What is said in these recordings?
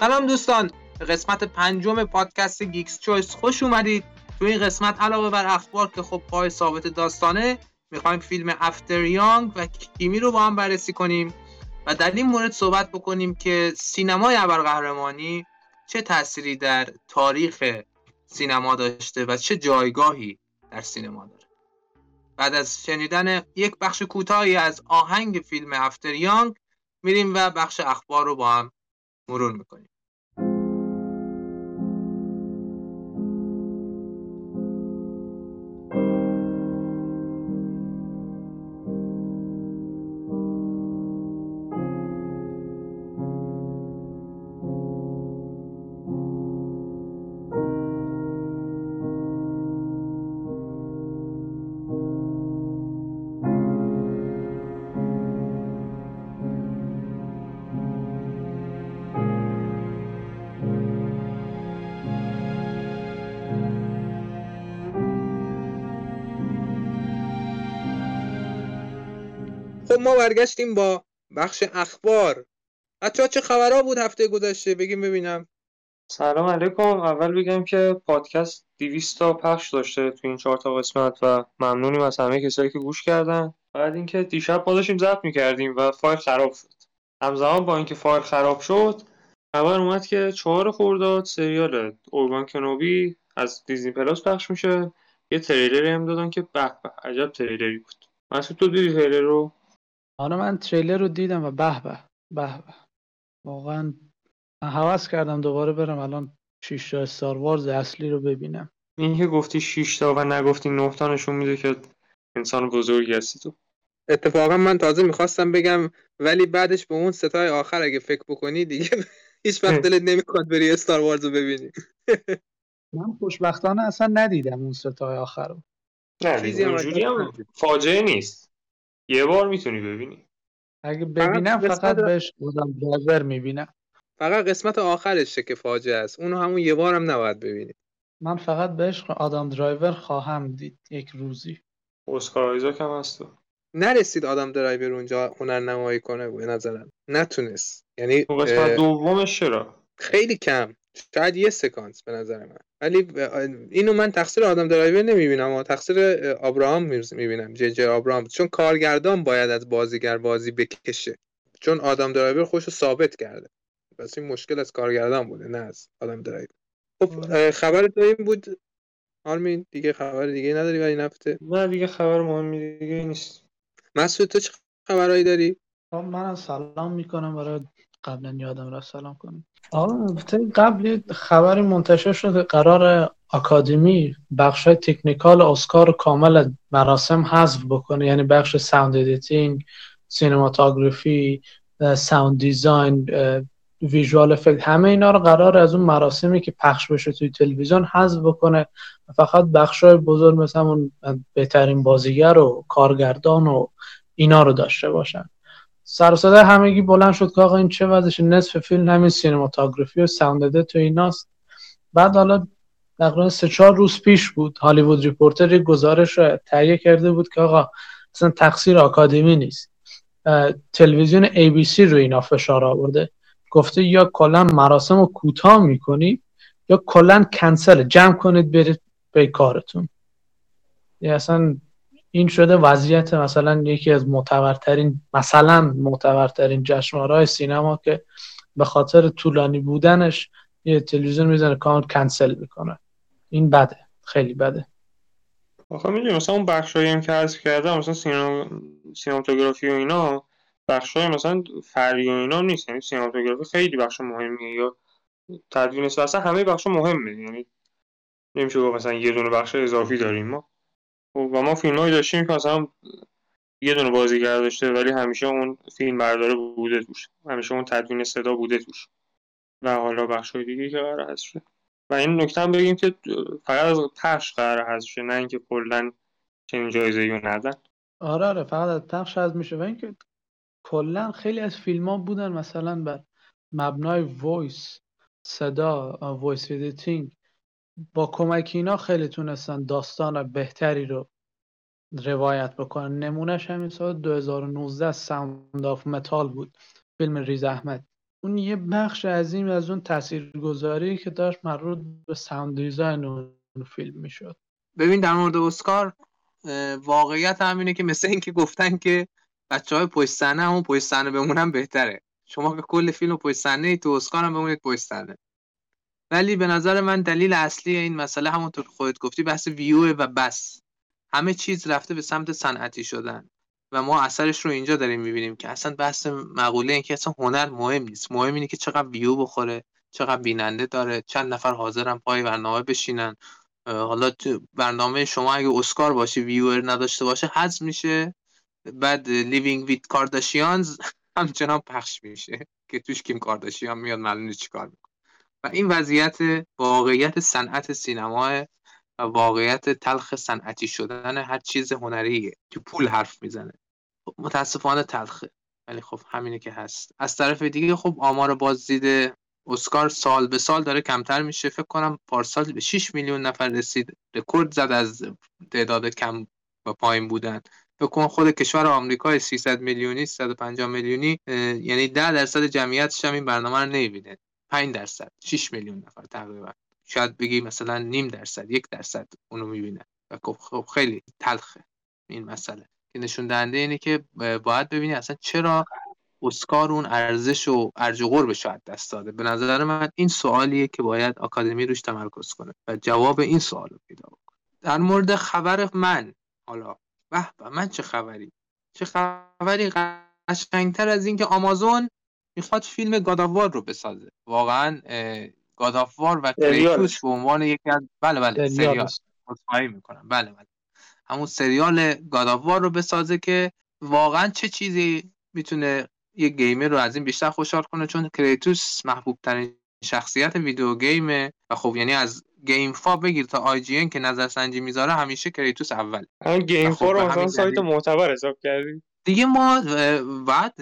سلام دوستان. به قسمت پنجم پادکست Geeks Choice خوش اومدید. تو این قسمت علاوه بر اخبار که خب پای ثابت داستانه می‌خوایم فیلم After Yang و Kimi رو با هم بررسی کنیم و در این مورد صحبت بکنیم که سینمای ابرقهرمانی چه تأثیری در تاریخ سینما داشته و چه جایگاهی در سینما داره. بعد از شنیدن یک بخش کوتاهی از آهنگ فیلم After Yang میریم و بخش اخبار رو با هم مرور می‌کنیم خب ما برگشتیم با بخش اخبار. بچه چه خبرها بود هفته گذشته؟ بگیم ببینم. سلام علیکم. اول بگم که پادکست 200 تا پخش داشته تو این چهار تا قسمت و ممنونیم از همه کسایی که گوش کردن. بعد اینکه دیشب ما داشتیم ضبط می‌کردیم و فایل خراب شد. همزمان با اینکه فایل خراب شد خبر اومد که چهار خورداد سریال اوربان کنوبی از دیزنی پلاس پخش میشه. یه تریلری هم دادن که به به عجب تریلری بود. مسعود تو دیدی تریلر رو؟ آره من تریلر رو دیدم و به به به به. واقعا من حوض کردم دوباره برم الان 6 تا استار وارز اصلی رو ببینم. این که گفتی 6 تا و نگفتی 9 تا نشون میده که انسان بزرگی هستی تو. اتفاقا من تازه می‌خواستم بگم ولی بعدش به اون ستای آخر اگه فکر بکنی دیگه هیچ وقت دلت نمی‌خواد بری استار وارز رو ببینی. من خوشبختانه اصلا ندیدم اون سه تای آخر رو. نه چیزی هم. فاجعه نیست. یه بار می‌تونی ببینی. اگه ببینم فقط رو- به عشق آدم درایور می‌بینم. فقط قسمت آخرشه که فاجعه است. اونو همون یه بار هم نباید ببینی. من فقط به عشق آدم درایور خواهم دید یک روزی. اسکار آیزاک هم هست. نرسید آدم درایور اونجا هنرنمایی کنه به نظرم. نتونست. یعنی اون قسمت اه، دومش چرا؟ خیلی کم. شاید یه سکانس به نظر من. ولی اینو من تقصیر آدم درایور نمی‌بینم و تقصیر آبراهام می‌بینم جی جی آبراهام. چون کارگردان باید از بازیگر بازی بکشه. چون آدم درایور خودشو ثابت کرده. پس این مشکل از کارگردان بوده نه از آدم درایور. خب اه، خبر تو این بود آرمین دیگه خبر دیگه نداری برای این هفته؟ نه دیگه خبر مهمی دیگه نیست. مسعود تو چه خبرهایی داری؟ خب من سلام می‌کنم برای قبلا یادم رفت سلام البته قبل خبری منتشر شد قراره آکادمی بخش technical اسکار کامل مراسم حذف بکنه یعنی بخش sound editing cinematography sound design visual effect همه اینا رو قراره از اون مراسمی که پخش بشه توی تلویزیون حذف بکنه. فقط بخشای بزرگ مثل همون بهترین بازیگر و کارگردان و اینا رو داشته باشن. سر و همگی بلند شد که آقا این چه وضعشه؟ نصف فیلم همین cinematography و sound edit و ایناست. بعد حالا تقریبا سه چهار روز پیش بود Hollywood Reporter یک گزارش رو تهیه کرده بود که آقا اصلا تقصیر آکادمی نیست. تلویزیون ABC رو اینا فشار آورده. گفته یا کلا مراسم رو کوتاه می‌کنید یا کلا کنسل جمع کنید برید به کارتون. یه اصلا این شده وضعیت مثلا یکی از معتبرترین مثلا معتبرترین جشنواره‌های سینما که به خاطر طولانی بودنش یه تلویزیون می‌زنه کامل کنسل می‌کنه. این بده خیلی بده. آخه می‌دونی مثلا اون بخشایی هم که حذف کردم مثلا سینما سینماتوگرافی و اینا بخشای مثلا فرعی و اینا نیست. یعنی سینماتوگرافی خیلی بخش مهمیه یا تدوین اصلا همه بخش مهمه. یعنی نمیشه گفت مثلا یه دونه بخش اضافی داریم ما. و ما فیلمایی داشتیم که مثلا یه دونه بازیگر داشته ولی همیشه اون فیلم برداره بوده توش. همیشه اون تدوین صدا بوده توش. و حالا بخشای دیگه که قرار حذف شه. و این نکته هم بگیم که فقط از پخش قرار حذف شه نه اینکه کلا چنین جایزه رو ندن. آره آره فقط از پخش از میشه. و اینکه کلا خیلی از فیلم ها بودن مثلا بر مبنای voice صدا voice editing با کمک اینا خیلی تونستن داستان بهتری رو روایت بکنن. نمونهش همین سال 2019 Sound of Metal بود فیلم ریز احمد. اون یه بخش عظیم از اون تاثیرگذاری که داشت مربوط به sound design اون فیلم می‌شد. ببین در مورد اسکار واقعیت همینه که مثل اینکه گفتن که بچه های پشت صحنه همون پشت بمونن بهتره. شما که کل فیلم پشت صحنه تو اسکار هم بمونید پشت ولی به نظر من دلیل اصلی این مسئله همونطور خودت گفتی بحث ویو و بس. همه چیز رفته به سمت صنعتی شدن و ما اثرش رو اینجا داریم می‌بینیم که اصلا بحث مقوله این که اصلا هنر مهم نیست. مهم اینه که چقدر ویو بخوره چقدر بیننده داره چند نفر حاضرن پای برنامه بشینن. حالا تو برنامه شما اگه اسکار باشه ویور نداشته باشه حذف میشه. بعد Living with Kardashians همچنان پخش میشه که توش کیم کارداشیان میاد معلومه چیکار می‌کنه. و این وضعیت واقعیت صنعت سینما و واقعیت تلخ صنعتی شدن هر چیز هنریه که پول حرف می‌زنه. خب متاسفانه تلخه ولی خب همینه که هست. از طرف دیگه خب آمار بازدید اسکار سال به سال داره کمتر میشه. فکر کنم پارسال به 6 میلیون نفر رسید. رکورد زد از تعداد کم و پایین بودن. فکر کن خود کشور آمریکا 300 میلیونی 350 میلیونی یعنی 10 درصد جمعیتش هم این برنامه رو نمی‌بینه. 5 درصد 6 میلیون نفر تقریبا. شاید بگی مثلا نیم درصد یک درصد اونو می‌بینه. و خب, خب خیلی تلخه این مسئله. که نشون دهنده اینه که باید ببینی اصلا چرا اسکار اون ارزش و ارج و قربش دست داده. به نظر من این سوالیه که باید آکادمی روش تمرکز کنه و جواب این سوال رو پیدا کنه در مورد خبر من حالا به من چه خبری؟ چه خبری قشنگتر از اینکه آمازون می‌خواد فیلم God of War رو بسازه. واقعا God of War و کریتوس به عنوان یکی از بله بله سریال. می‌کنم. بله بله. همون سریال God of War رو بسازه که واقعا چه چیزی می‌تونه یه gamer رو از این بیشتر خوشحال کنه؟ چون کریتوس محبوب ترین شخصیت video game ه و خب یعنی از گیم فا بگیر تا IGN که نظر سنجی می‌ذاره همیشه کریتوس اول هم گیم خب فا رو مثلا سایت معتبر حساب کردی؟ دیگه ما بعد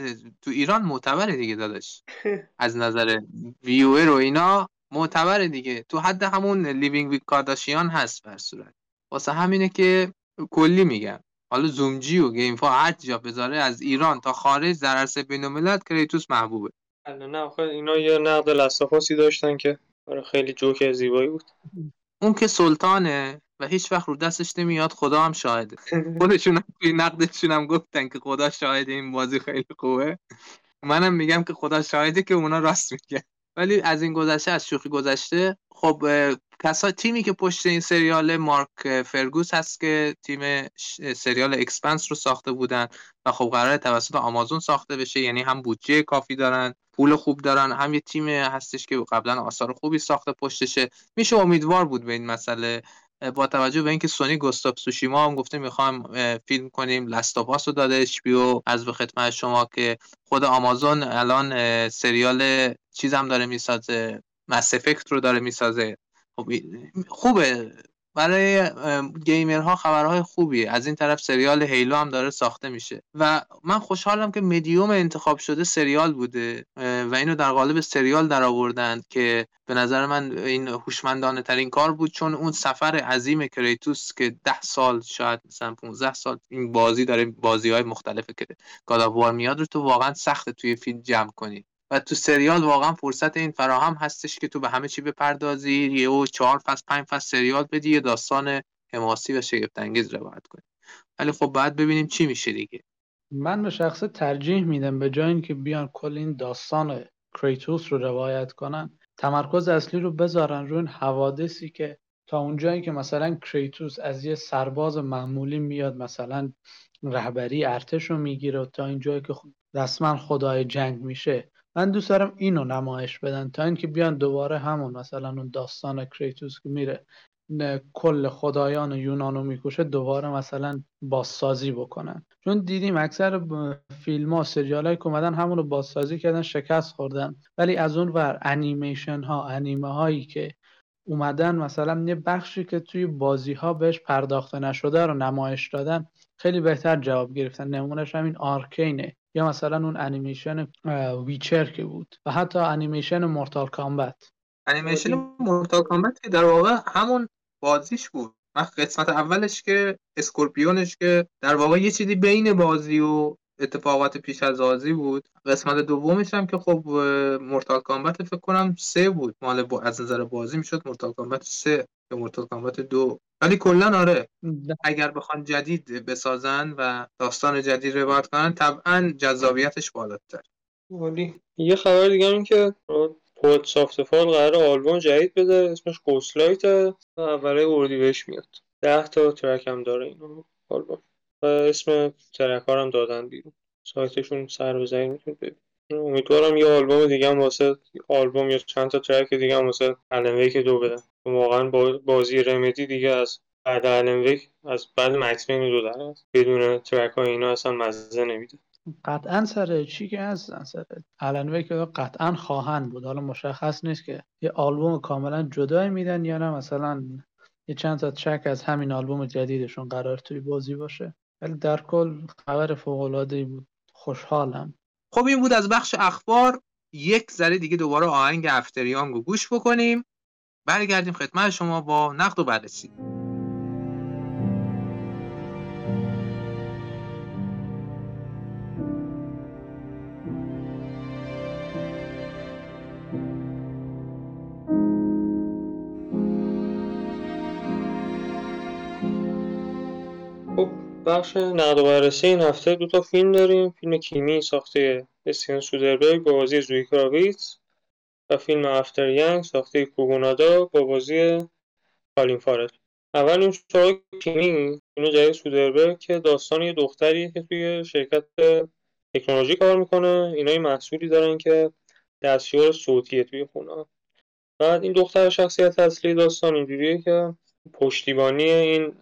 تو ایران معتبره دیگه داداش. از نظر ویور و اینا معتبره دیگه. تو حد همون لیوینگ ویک کارداشیان هست بر صورت. واسه همینه که کلی میگم. حالا زومجی و گیم فا هر جا بذاره از ایران تا خارج در عرصه بین‌الملل کریتوس محبوبه. نه آخه اینا یه نقد لستافاسی داشتن که خیلی جوک زیبایی بود. اون که سلطانه و هیچ وقت رو دستش نمیاد خدا هم شاهده. خودشون توی نقدشون هم گفتن که خدا شاهده این بازی خیلی خوبه. منم میگم که خدا شاهده که اونا راست میگن. ولی از این گذشته از شوخی گذشته خب کسا تیمی که پشت این سریال مارک فرگوس هست که تیم سریال Expanse رو ساخته بودن و خب قراره توسط آمازون ساخته بشه. یعنی هم بودجه کافی دارن پول خوب دارن هم یه تیم هستش که قبلا آثار خوبی ساخته پشتشه. میشه امیدوار بود به این مسئله. با توجه به اینکه سونی گستاپ سوشیما هم گفته می‌خوام فیلم کنیم لستاپاس رو داده بیو از به خدمت شما که خود آمازون الان سریال چیز هم داره می‌سازه مس افکت رو داره می‌سازه. خب خوبه. برای گیمرها خبرهای خوبیه. از این طرف سریال هیلو هم داره ساخته میشه. و من خوشحالم که مدیوم انتخاب شده سریال بوده و اینو در قالب سریال در آوردند که به نظر من این هوشمندانه ترین کار بود. چون اون سفر عظیم کریتوس که ده سال شاید مثلا 15 سال این بازی داره بازی های مختلفه که گاداوار میاد رو تو واقعا سخته توی فیلم جمع کنی. و تو سریال واقعا فرصت این فراهم هستش که تو به همه چی بپردازی. یه او چهار فصل پنج فصل سریال بدی یه داستان حماسی و شگفت انگیز روایت کنی. ولی خب بعد ببینیم چی میشه دیگه. من به شخص ترجیح میدم به جای اینکه بیان کل این داستان کریتوس رو روایت کنن تمرکز اصلی رو بذارن روی این حوادثی که تا اونجایی که مثلا کریتوس از یه سرباز معمولی میاد مثلا رهبری ارتش رو می‌گیره تا اینجایی که رسما خدای جنگ میشه من دوست دارم اینو نمایش بدن تا اینکه بیان دوباره همون مثلا اون داستان کریتوس که میره کل خدایان یونانو می‌کشه دوباره مثلا بازسازی بکنن. چون دیدیم اکثر فیلم ها سریال های که اومدن همون رو بازسازی کردن شکست خوردن. ولی از اون ور انیمیشن ها انیمه هایی که اومدن مثلا یه بخشی که توی بازی ها بهش پرداخته نشده رو نمایش دادن خیلی بهتر جواب گرفتن. نمونهش همین Arcane ه. یا مثلا اون انیمیشن Witcher که بود. و حتی انیمیشن Mortal Kombat. انیمیشن Mortal Kombat که در واقع همون بازیش بود. من قسمت اولش که Scorpion ش که در واقع یه چیزی بین بازی و اتفاقات پیش از بازی بود. قسمت دومش هم که خب Mortal Kombat فکر کنم سه بود. مال با از نظر بازی می‌شد Mortal Kombat سه یا Mortal Kombat دو. ولی کلا آره اگر بخوان جدید بسازن و داستان جدید روایت کنن طبعا جذابیتش بالاتر. ولی یه خبر دیگه این که Poets of the Fall قراره آلبوم جدید بده اسمش Ghostlight و اولای اردیبهشت میاد. ده تا track هم داره این آلبوم. اسم track هم دادن بیرون. سایتشون سر بزنید می‌تونید ببینید امیدوارم یه آلبوم دیگه هم واسه آلبوم یا چند تا track دیگه هم واسه Alan Wake دو بدن واقعا بازی رمدی دیگه از بعد الان از بعد مکس دو در بدون ترک های اینا اصلا مزه نمیده. قطعا سر چی که هستن؟ سر الان که قطعا خواهند بود. حالا مشخص نیست که یه آلبوم کاملا جدای میدن یا نه. مثلا یه چند تا ترک از همین آلبوم جدیدشون قرار توی بازی باشه. ولی در کل خبر فوق العاده بود. خوشحالم. خب این بود از بخش اخبار. یک ذره دیگه دوباره آهنگ افتریانگ رو گوش بکنیم. برگردیم خدمت شما با نقد و بررسی. بخش نقد و بررسی این هفته دو تا فیلم داریم. فیلم کیمی ساخته استیون سودربرگ با بازی زوی کراویتس و فیلم افتر ینگ ساخته کوگونادا با بازی کالین فارل. اول اون سراغ کیمی اینو جای سودربرگ که داستان یه دختری که توی شرکت تکنولوژی کار می‌کنه. اینا یه محصولی دارن که دستیار صوتیه توی خونه بعد این دختر شخصیت اصلی داستان اینجوریه که پشتیبانی این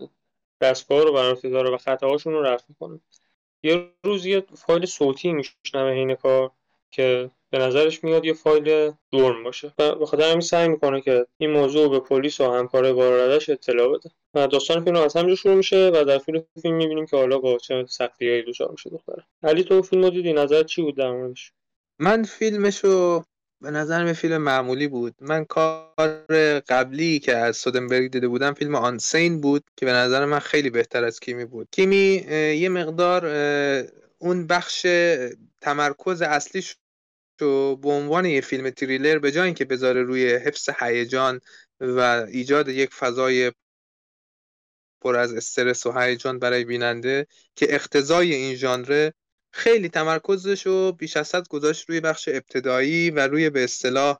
دستگاه رو بر داره و خطاهاشون رو رفع می‌کنه. یه روز یه فایل صوتی میشنوه حین کار که به نظرش میاد یه فایل دورم باشه. و بخاطر همین سعی می‌کنه که این موضوع به پلیس و همکار باردش اطلاع بده. و داستان فیلم از همینجا شروع میشه و در طول فیلم می‌بینیم که حالا با چه سختیایی دچار میشه دختره. علی تو فیلم دیدی؟ نظر چی بود در موردش؟ من فیلمشو به نظر می فیلم معمولی بود. من کار قبلی که از سودنبرگ دیده بودم فیلم آنسین بود که به نظر من خیلی بهتر از کیمی بود. کیمی یه مقدار اون بخش تمرکز اصلیش رو به عنوان یه فیلم تریلر به جای اینکه بذاره روی حفظ هیجان و ایجاد یک فضای پر از استرس و هیجان برای بیننده که اقتضای این ژانر خیلی تمرکزش رو بیش از حد گذاشت روی بخش ابتدایی و روی به اصطلاح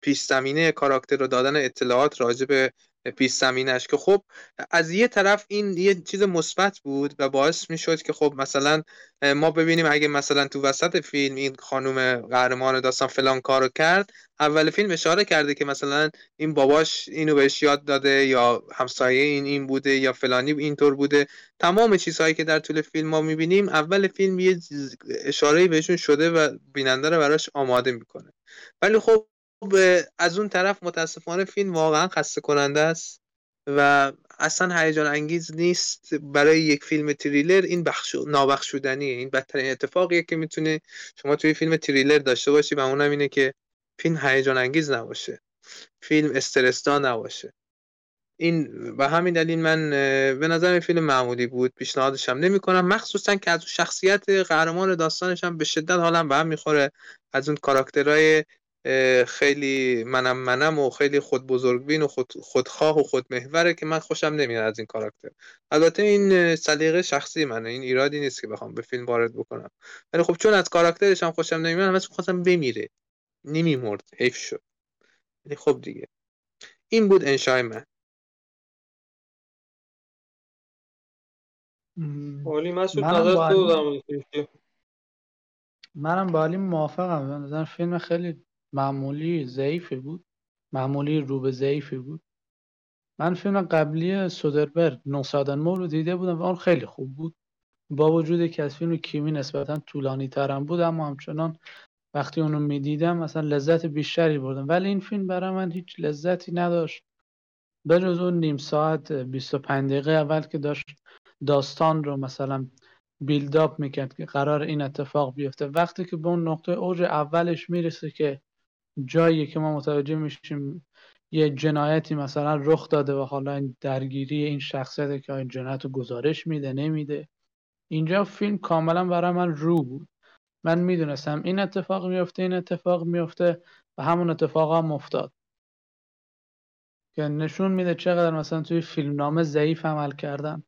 پیش زمینه کاراکتر رو دادن اطلاعات راجع به پیش زمینش که خب از یه طرف این یه چیز مثبت بود و باعث می‌شد که خب مثلا ما ببینیم اگه مثلا تو وسط فیلم این خانم قهرمان داستان فلان کارو کرد اول فیلم اشاره کرده که مثلا این باباش اینو بهش یاد داده یا همسایه این این بوده یا فلانی اینطور بوده. تمام چیزهایی که در طول فیلم ما می‌بینیم اول فیلم یه اشاره بهشون شده و بیننده رو براش آماده می‌کنه. ولی خب از اون طرف متاسفانه فیلم واقعا خسته کننده است و اصلا هیجان انگیز نیست برای یک فیلم تریلر این بخش نابخشودنیه. این بدترین اتفاقیه که می‌تونه شما توی فیلم تریلر داشته باشی و اونم اینه که فیلم هیجان انگیز نباشه. فیلم استرسدا نباشه. این و همین دلیل من به نظر فیلم معمولی بود. پیشنهادش هم نمی کنم مخصوصا که از شخصیت قهرمان داستانش هم به شدت حالم به هم می‌خوره از اون کاراکترهای خیلی منم منم و خیلی خود بزرگبین و خود خودخواه و خودمحوره که من خوشم نمیاد از این کاراکتر. البته این سلیقه شخصی منه. این ایرادی نیست که بخوام به فیلم وارد بکنم. ولی خب چون از کاراکترش هم خوشم نمیاد همش خواستم بمیره. نمیمرد. حیف شد. ولی خب دیگه. این بود انشای من. مسعود نظر منم با علی موافقم. به فیلم خیلی معمولی ضعیفی بود. معمولی رو به ضعیفی بود. من فیلم قبلی سودربرگ نوسادن رو دیده بودم و اون خیلی خوب بود. با وجود که از فیلم کیمی نسبتا طولانی ترم بود اما همچنان وقتی اونو می‌دیدم مثلا لذت بیشتری بردم. ولی این فیلم برای من هیچ لذتی نداشت. به جز اون نیم ساعت 25 دقیقه اول که داشت داستان رو مثلا بیلداپ می‌کرد که قرار این اتفاق بیفته. وقتی که به اون نقطه اوج اولش می‌رسه که جایی که ما متوجه میشیم یه جنایتی مثلا رخ داده و حالا این درگیری این شخصیت که این جنایت رو گزارش میده نمیده. اینجا فیلم کاملا برای من رو بود. من می‌دونستم این اتفاق میفته این اتفاق میفته و همون اتفاق هم افتاد. که نشون میده چقدر مثلا توی فیلمنامه ضعیف عمل کردن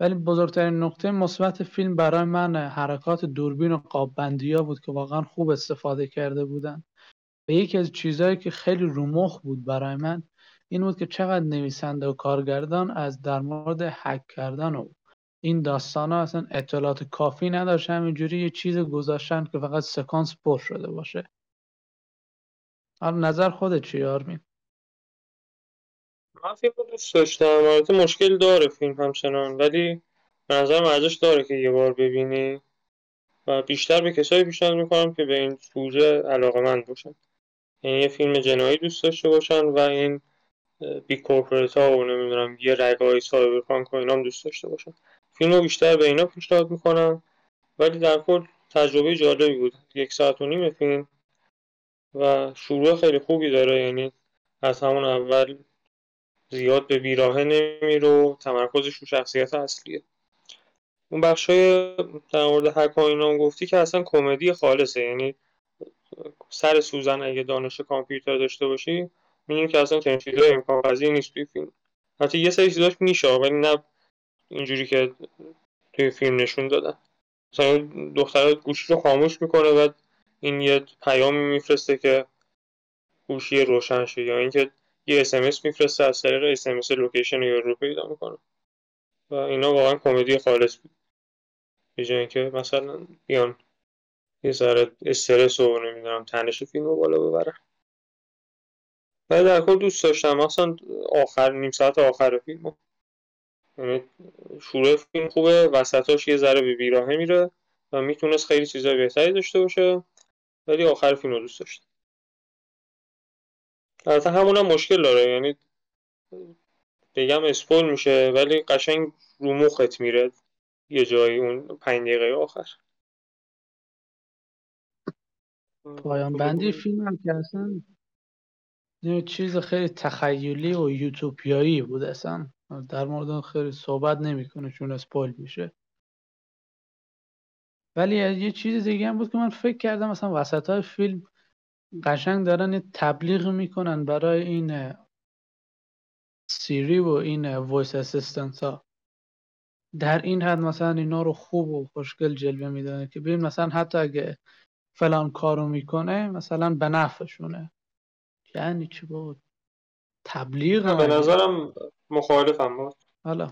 ولی بزرگترین نقطه مثبت فیلم برای من حرکات دوربین و قاب بندی ها بود که واقعا خوب استفاده کرده بودن. و یکی از چیزهایی که خیلی رومخ بود برای من این بود که چقدر نویسنده و کارگردان از در مورد حک کردن و این داستان ها اصلا اطلاعات کافی نداشت. همینجوری یه چیز گذاشتن که فقط سکانس پر شده باشه. حالا نظر خودت چی آرمین؟ من فیلم دوست داشتم. البته مشکل داره فیلم همچنان ولی به نظر ارزش داره که یه بار ببینی. و بیشتر به کسایی پیشنهاد می‌کنم که به این سوژه علاقه‌مند باشن. یعنی یه فیلم جنایی دوست داشته باشن و این big corporate ها و نمی‌دونم یه رگه‌های cyberpunk و اینام دوست داشته باشن. فیلم رو بیشتر به اینا پیشنهاد می‌کنم. ولی در کل تجربه جالبی بود. یک ساعت و نیم فیلم و شروع خیلی خوبی داره. یعنی از همون اول زیاد به بیراهه نمیره و تمرکزش رو شخصیت اصلیه. اون بخشای در مورد هک اینا گفتی که اصلا کمدی خالصه. یعنی سر سوزن اگه دانش کامپیوتر داشته باشی میگیم که اصلا چنین چیزایی امکان پذیر نیست توی فیلم. حتی یه سری چیزاش میشه ولی نه اینجوری که توی فیلم نشون دادن. مثلا دختر گوشی رو خاموش می‌کنه و این یه پیامی میفرسته که گوشی روشن شه یا اینکه یه اسمس میفرسته از طریق اسمس لوکیشن یا رو پیدا می‌کنه. و اینا واقعا کمدی خالص بود. به جای اینکه مثلا بیان یه ذره استرس و نمی‌دونم تنش فیلم رو بالا ببرن ولی در کل دوست داشتم. مثلا آخر نیم ساعت آخر فیلم یعنی شروع فیلم خوبه وسطاش یه ذره به بیراهه میره و می‌تونست خیلی چیزای بهتری داشته باشه. ولی آخر فیلم رو دوست داشتم. البته همون مشکل داره. یعنی بگم اسپول میشه ولی قشنگ رو مخت میره یه جایی اون پنج دقیقه آخر. پایان بندی فیلم هم که اصلا چیز خیلی تخیلی و یوتوپیایی بود اصلا. در مورد خیلی صحبت نمی‌کنه چون اسپول میشه. ولی یه چیز دیگه هم بود که من فکر کردم مثلا وسط های فیلم قشنگ دارن یه تبلیغ می‌کنن برای این سیری و این voice assistant ها. در این حد مثلا اینا رو خوب و خوشگل جلوه میدن که ببین مثلا حتی اگه فلان کارو می‌کنه مثلا به نفعشونه. یعنی چی بود تبلیغ به نظرم مخالفم بود حالا.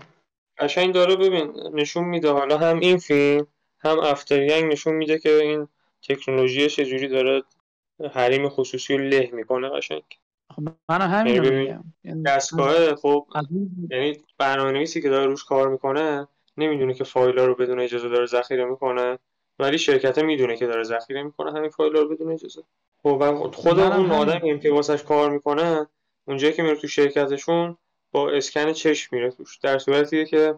قشنگ داره ببین نشون میده. حالا هم این فیلم هم افتر نشون میده که این تکنولوژی چجوری داره حریم خصوصی رو له می‌کنه قشنگ. خب من همین یعنی میگم. یعنی دستگاه خب یعنی برنامه نویسی که داره روش کار می‌کنه نمی‌دونه که فایل رو بدون اجازه داره ذخیره می‌کنه. ولی شرکت می‌دونه که داره ذخیره می‌کنه همین فایل رو بدون اجازه. خب خود اون آدم که واسش کار می‌کنه اونجایی که میره تو شرکتشون با اسکن چشم میره توش. در صورتیه که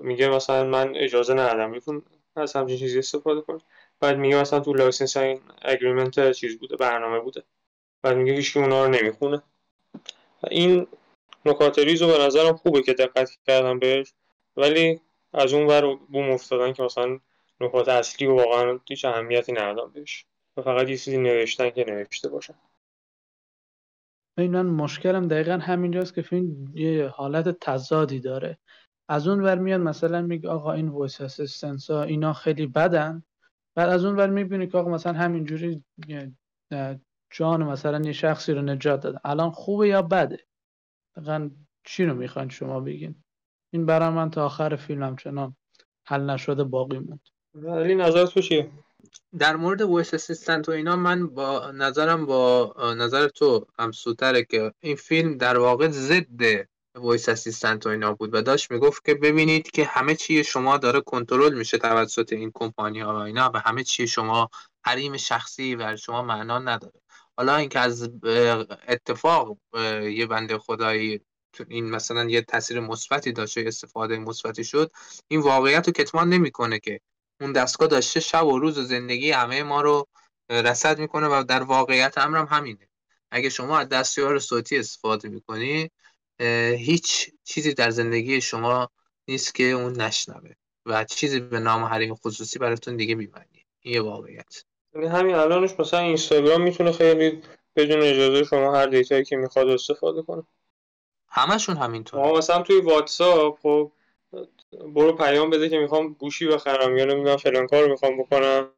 میگه مثلا من اجازه ندادم. میتون از همچین چیزی استفاده کنه بعد میگه مثلا تو license این agreement چیز بوده برنامه بوده. بعد میگه هیچ اونها رو نمی‌خونه. این نکات ریزو به نظرم خوبه که دقت کردم بهش. ولی از اون ور بوم افتادن که مثلا نکات اصلی و واقعا هیچ اهمیتی ندادم بهش. و فقط یه چیزی نوشتن که نوشته باشن من مشکلم دقیقا همینجاست که فیلم یه حالت تضادی داره. از اون ور میاد مثلا میگه آقا این voice assistants اینا خیلی بدن. بعد از اون ور می‌بینی که آقا مثلا همینجوری جان مثلا یه شخصی رو نجات دادن. الان خوبه یا بده؟ دقیقا چی رو می‌خواین شما بگین؟ این برای من تا آخر فیلم همچنان حل نشده باقی موند. ولی نظر تو چیه؟ در مورد voice assistant و اینا من با نظرم با نظر تو همسوتره که این فیلم در واقع ضد voice assistant و اینا بود و داشت می‌گفت که ببینید که همه چی شما داره کنترل میشه توسط این کمپانی ها و اینا و همه چی شما حریم شخصی و شما معنا نداره. حالا اینکه از اتفاق یه بنده خدایی این مثلا یه تاثیر مثبتی داشته استفاده مثبتی شد این واقعیت رو کتمان نمی‌کنه که اون دستگاه داشته شب و روز و زندگی همه ما رو رسد می‌کنه و در واقعیت امرم همینه. اگه شما از دستیار صوتی استفاده می‌کنی هیچ چیزی در زندگی شما نیست که اون نشنوه و چیزی به نام حریم خصوصی براتون دیگه نمیبندی این یه واقعیت. همین الانش مثلا اینستاگرام می‌تونه خیلی بدون اجازه شما هر دیتایی که می‌خواد استفاده کنه. همشون همینطور ما مثلا توی واتساپ خب برو پیام بده که می‌خوام گوشی بخرم یا نمی‌دونم فلان کار می‌خوام بکنم.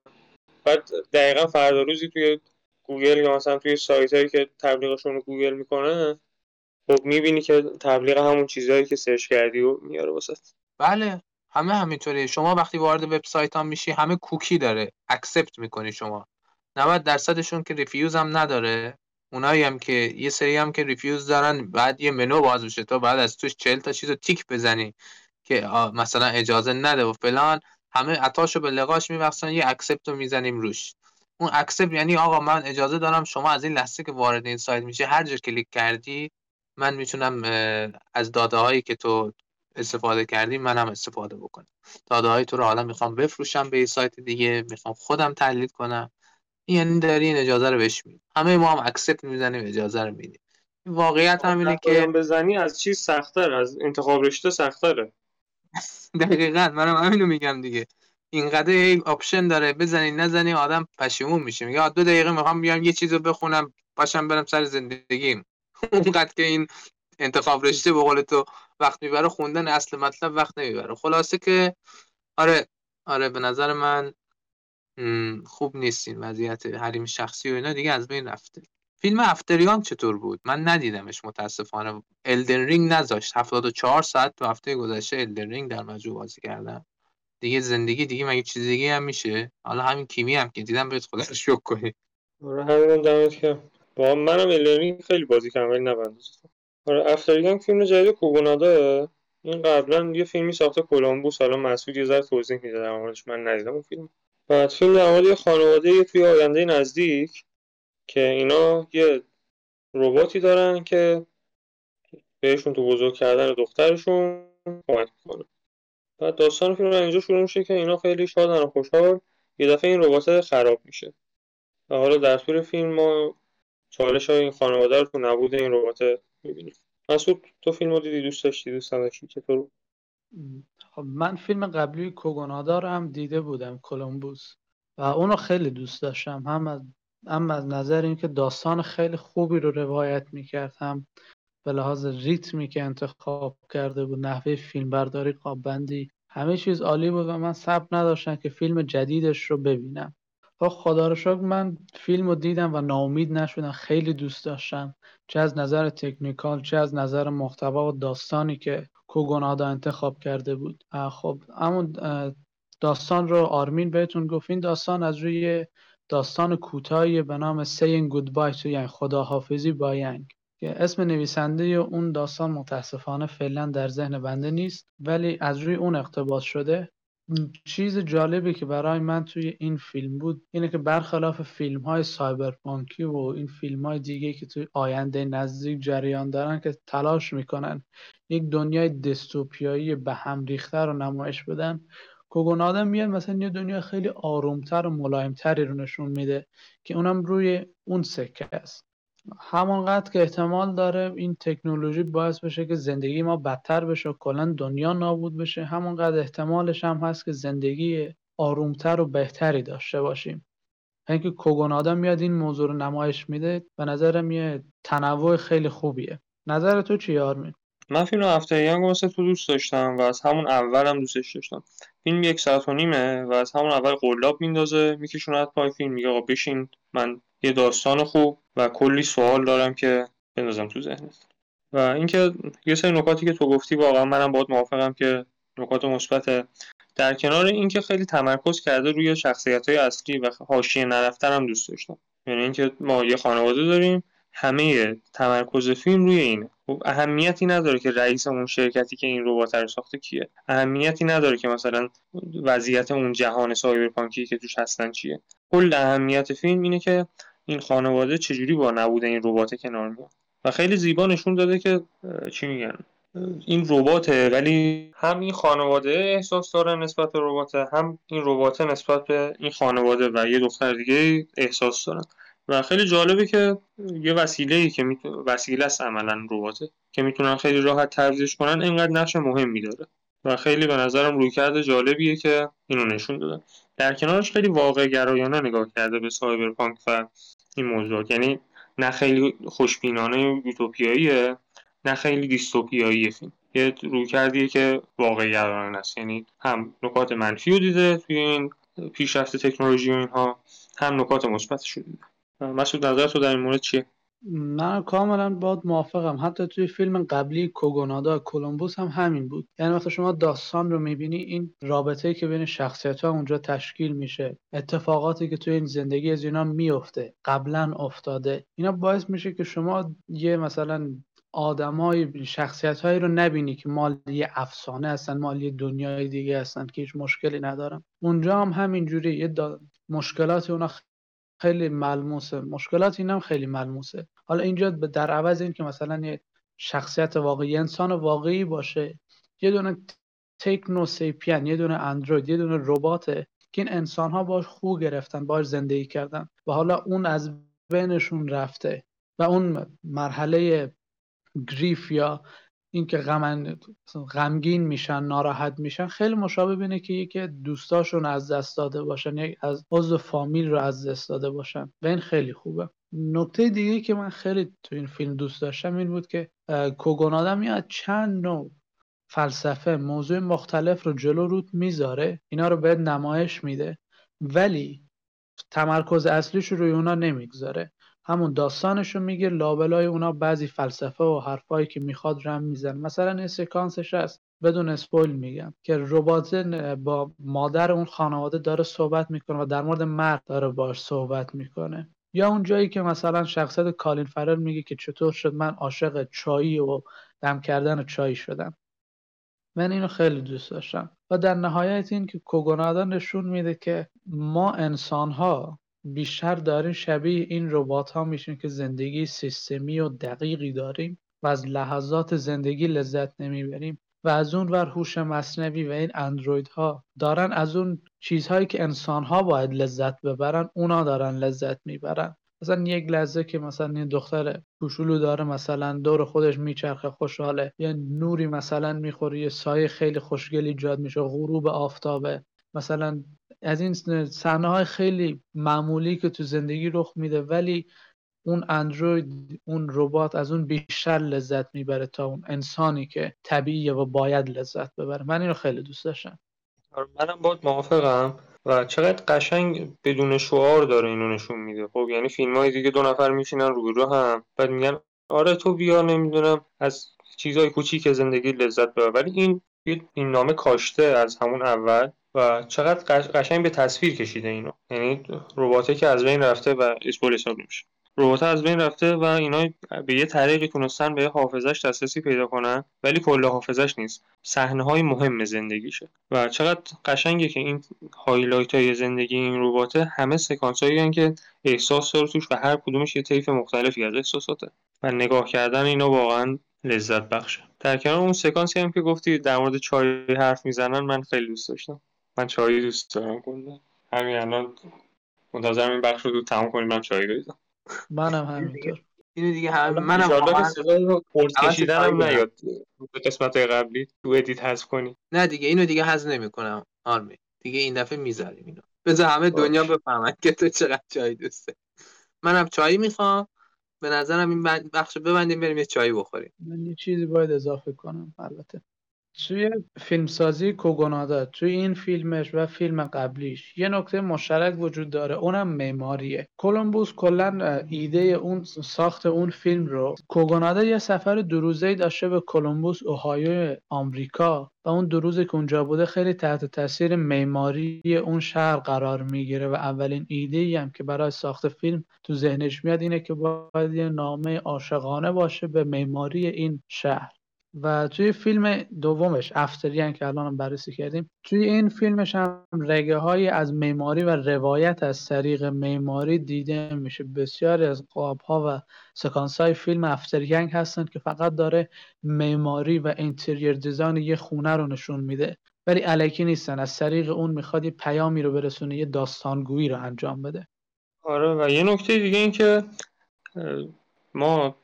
بعد دقیقا فردا روزی توی گوگل یا مثلا توی سایت هایی که تبلیغشون رو گوگل می‌کنه خب می‌بینی که تبلیغ همون چیزهایی که search کردی و میاره واسه بله همه همینطوری شما وقتی وارد وبسایت هم میشی همه کوکی داره. accept می‌کنی شما. 90 درصدشون که refuse هم نداره. اونایی هم که یه سری هم که refuse دارن بعد یه منو باز بشه تو بعد از توش 40 تا چیز تیک بزنی. که مثلا اجازه نده و فلان همه عطاشو به لقاش میبخشن یه accept رو می‌زنیم روش. اون accept یعنی آقا من اجازه دارم شما از این لحظه که وارد این سایت میشه هر جا کلیک کردی من می‌تونم از داده هایی که تو استفاده کردی منم استفاده بکنم. داده های تو رو حالا می‌خوام بفروشم به این سایت دیگه می‌خوام خودم تحلیل کنم. یعنی داری این اجازه رو بهش میدی. همه ما هم accept می‌زنیم اجازه رو میدیم. واقعیت هم اینه که بزنی از چیز سختتر؟ از انتخاب رشته سختره دقیقا منم همینو میگم دیگه. اینقدر هی option داره بزنی نزنی آدم پشیمون میشه. میگه دو دقیقه می‌خوام بیام یه چیزو بخونم باشم برم سر زندگیم اونقدر که این انتخاب رشته به قول تو وقت می‌بره خوندن اصل مطلب وقت نمی‌بره. خلاصه که آره آره به نظر من خوب نیست این وضعیت حریم شخصی و اینا دیگه از بین رفته. فیلم After Yang چطور بود؟ من ندیدمش متاسفانه. الدن رینگ نذاشت. 74 ساعت تو هفته گذشته الدن رینگ در مجموع بازی کردم. دیگه زندگی دیگه مگه چیز دیگه هم میشه؟ حالا همین کیمی هم که دیدم بهت خدا رو شکر کنی. آره همین دمت که با منم الدن رینگ خیلی بازی کردم ولی نبندوزم آره افتریان فیلم جدید کوگونادا این قبلا یه فیلمی ساخته کلمبوس حالا مسعود یه ذره توضیح میده در من ندیدم اون فیلم. بعد فیلم در مورد خانواده توی آینده نزدیک. که اینا یه رباتی دارن که بهشون تو بزرگ کردن دخترشون کمک می‌کنه. بعد داستان فیلم اینجا شروع میشه که اینا خیلی شادن و خوشحال یه دفعه این ربات خراب میشه. و حالا در طول فیلم ما چالش های این خانواده رو تو نبود این ربات می‌بینیم. مسعود تو فیلم رو دیدی؟ دوست داشتی؟ دوست نداشتی؟ چطور؟ خب من فیلم قبلی کوگونادا هم دیده بودم کلمبوس. و اونو خیلی دوست داشتم. هم از هم از نظر اینکه داستان خیلی خوبی رو روایت می‌کرد هم به لحاظ ریتمی که انتخاب کرده بود نحوه فیلم برداری قابندی همه چیز عالی بود و من صبر نداشتم که فیلم جدیدش رو ببینم. خب خدا رو شکر من فیلم رو دیدم و ناامید نشدم خیلی دوست داشتم. چه از نظر تکنیکال چه از نظر محتوا و داستانی که کوگونادا انتخاب کرده بود. خب اما داستان رو آرمین بهتون گفت. این داستان از روی داستان کوتاهی به نام Saying Goodbye to یعنی خداحافظی با ینگ که اسم نویسنده اون داستان متاسفانه فعلا در ذهن بنده نیست ولی از روی اون اقتباس شده. چیز جالبی که برای من توی این فیلم بود اینه که برخلاف فیلم های سایبرپانکی و این فیلم های دیگه که توی آینده نزدیک جریان دارن که تلاش می‌کنن یک دنیای دستوپیایی به هم ریخته رو نمایش بدن کوگونادا میاد مثلا یه دنیا خیلی آرومتر و ملایمتری رو نشون میده که اونم روی اون سکه است. همانقدر که احتمال داره این تکنولوژی باعث بشه که زندگی ما بدتر بشه و کلا دنیا نابود بشه همانقدر احتمالش هم هست که زندگی آرومتر و بهتری داشته باشیم. اینکه کوگونادا میاد این موضوع رو نمایش میده به نظرم یه تنوع خیلی خوبیه. نظر تو چی آرمین؟ من فیلم هفته یانگ مثل تو دوست داشتم و از همون اول هم دوستش داشتم. فیلم یک ساعت و نیمه و از همون اول قلاب میندازه میکشوند پای فیلم میگه آقا بشین من یه داستان خوب و کلی سوال دارم که بندازم تو ذهنت. و اینکه یه سری نکاتی که تو گفتی واقعا منم باید موافقم که نکات مثبت. در کنار اینکه خیلی تمرکز کرده روی شخصیت های اصلی و حاشیه نرفتن هم دوست داشتم. یعنی اینکه ما یه خانواده داریم همه تمرکز فیلم روی اینه. خب اهمیتی نداره که رئیس اون شرکتی که این ربات رو ساخته کیه. اهمیتی نداره که مثلا وضعیت اون جهان سایبرپانکی که توش هستن چیه. کل اهمیت فیلم اینه که این خانواده چجوری با نبود این ربات کنار میاد. و خیلی زیبا نشون داده که چی میگن؟ این رباته ولی هم این خانواده احساس داره نسبت به ربات هم این ربات نسبت به این خانواده و یه دختر دیگه احساس دارن. و خیلی جالبه که یه وسیله ای که وسیله است عملا رباته که می‌تونن خیلی راحت تبدیلش کنن اینقدر نقش مهمی داره و خیلی به نظرم رویکرد جالبیه که اینو نشون داده. در کنارش خیلی واقع گرایانه نگاه کرده به سایبرپانک و این موضوعات. یعنی نه خیلی خوشبینانه یوتوپیاییه نه خیلی دیستوپیایی فیلم. یه روی کردیه که واقعی گرایانه است. یعنی هم نکات منفی رو دیده توی این پیشرفت تکنولوژی و اینها هم نکات مثبتش رو دیده. مسعود نظر تو در این مورد چیه؟ من کاملا باد موافقم. حتی توی فیلم قبلی کوگونادا کولومبوس هم همین بود. یعنی وقتی شما داستان رو می‌بینی این رابطه که بین شخصیت ها اونجا تشکیل میشه اتفاقاتی که توی این زندگی از اینا میفته قبلا افتاده اینا باعث میشه که شما یه مثلا آدمای شخصیت هایی رو نبینی که مال یه افسانه هستن مال یه دنیای دیگه هستن که هیچ مشکلی ندارن. اونجا هم همینجوری یه مشکلات اونا خیلی ملموسه. مشکلات اینم خیلی ملموسه. حالا اینجا در عوض این که مثلا یه شخصیت واقعی انسان واقعی باشه یه دونه تکنو سیپین یه دونه اندروید یه دونه رباته که این انسان ها باش خوب گرفتن باش زندگی کردن و حالا اون از بینشون رفته و اون مرحله گریف یا اینکه غم غمگین میشن ناراحت میشن خیلی مشابه اینه که یکی دوستاشون از دست داده باشن یک از عضو فامیل رو از دست داده باشن. و این خیلی خوبه. نکته دیگه که من خیلی تو این فیلم دوست داشتم این بود که کوگونادا میاد چند نوع فلسفه موضوع مختلف رو جلو روت می‌ذاره. اینا رو بهت نمایش میده ولی تمرکز اصلیش رو روی اونا نمی‌گذاره. همون داستانشو میگه لابلای اونا بعضی فلسفه و حرفایی که می‌خواد رم میزن مثلا این سکانسش هست بدون اسپویل میگم که ربات با مادر اون خانواده داره صحبت می‌کنه و در مورد مرد داره باش صحبت می‌کنه. یا اون جایی که مثلا شخصیت کالین فرل میگه که چطور شد من عاشق چایی و دم کردن چایی شدم. من اینو خیلی دوست داشتم. و در نهایت این که کوگونادا نشون میده که ما انسان ها بیشتر داریم شبیه این ربات ها میشیم که زندگی سیستمی و دقیقی داریم و از لحظات زندگی لذت نمی‌بریم و از اون ور هوش مصنوی و این اندروید ها دارن از اون چیزهایی که انسان ها باید لذت ببرن اونا دارن لذت می‌برن. مثلا یک لحظه که مثلا این دختر کوچولو داره مثلا دور خودش میچرخه خوشحاله. یه نوری مثلا می‌خوره یه سایه خیلی خوشگلی ایجاد میشه غروب آفتابه. مثلا از این صحنه های خیلی معمولی که تو زندگی رخ میده ولی اون اندروید اون ربات از اون بیشتر لذت می‌بره تا اون انسانی که طبیعیه و باید لذت ببره. من اینو خیلی دوست داشتم. آره، منم باید موافقم. و چقدر قشنگ بدون شعار داره اینو نشون میده. خب یعنی فیلم های دیگه دو نفر میشینن رو هم. بعد میگن آره تو بیا نمی‌دونم از چیزای کوچیک زندگی لذت ببر. ولی این این نامه کاشته از همون اول. و چقدر قشنگ به تصویر کشیده اینو. یعنی رباته که از بین رفته و اسپول حساب نمیشه. ربات از بین رفته و اینا به یه طریقی تونستن به حافظش دسترسی پیدا کنن ولی کل حافظش نیست. صحنه های مهم زندگیشه. و چقدر قشنگه که این highlight های زندگی این رباته همه سکانس هایی که احساس داره توش و هر کدومش یه طیف مختلفی از احساساته. و نگاه کردن اینا واقعا لذت بخشه. در کنار اون سکانسی هم که گفتی در مورد چای حرف می‌زنن من خیلی دوست داشتم. من چای دوست دارم. کنم همین الان منتظرم این بخش رو دو تمام کنیم من چای بریزم منم همینطور. اینو دیگه هم منم واقعا کشیدنم نیاد. قسمت های قبلی تو ادیت حذف کنی. نه دیگه اینو دیگه حذف نمی‌کنم آرمی دیگه این دفعه می‌ذاریم اینو. بذار همه دنیا بفهمن که تو چقدر چای دوسته. منم چای می‌خوام. به نظرم این بخش ببندیم بریم یه چای بخوریم. من یه چیزی باید اضافه کنم البته. توی فیلمسازی کوگونادا توی این فیلمش و فیلم قبلیش یه نکته مشترک وجود داره اونم معماریه. کولومبوس کلا ایده اون ساخت اون فیلم رو کوگونادا یه سفر دو روزه داشته به کولومبوس اوهایو آمریکا و اون دو روزی که اونجا بوده خیلی تحت تاثیر معماری اون شهر قرار می‌گیره و اولین ایده ای هم که برای ساخت فیلم تو ذهنش میاد اینه که باید یه نامه عاشقانه باشه به معماری این شهر. و توی فیلم دومش افتریان که الان بررسی کردیم توی این فیلمش هم رگه های از معماری و روایت از طریق معماری دیده میشه. بسیاری از قاب ها و سکانس های فیلم افتریانگ هستن که فقط داره معماری و انتریر دیزاین یه خونه رو نشون میده. ولی علکی نیستن از طریق اون می‌خواد یه پیامی رو برسونه یه داستانگویی رو انجام بده. آره و یه نکته دیگه این که ما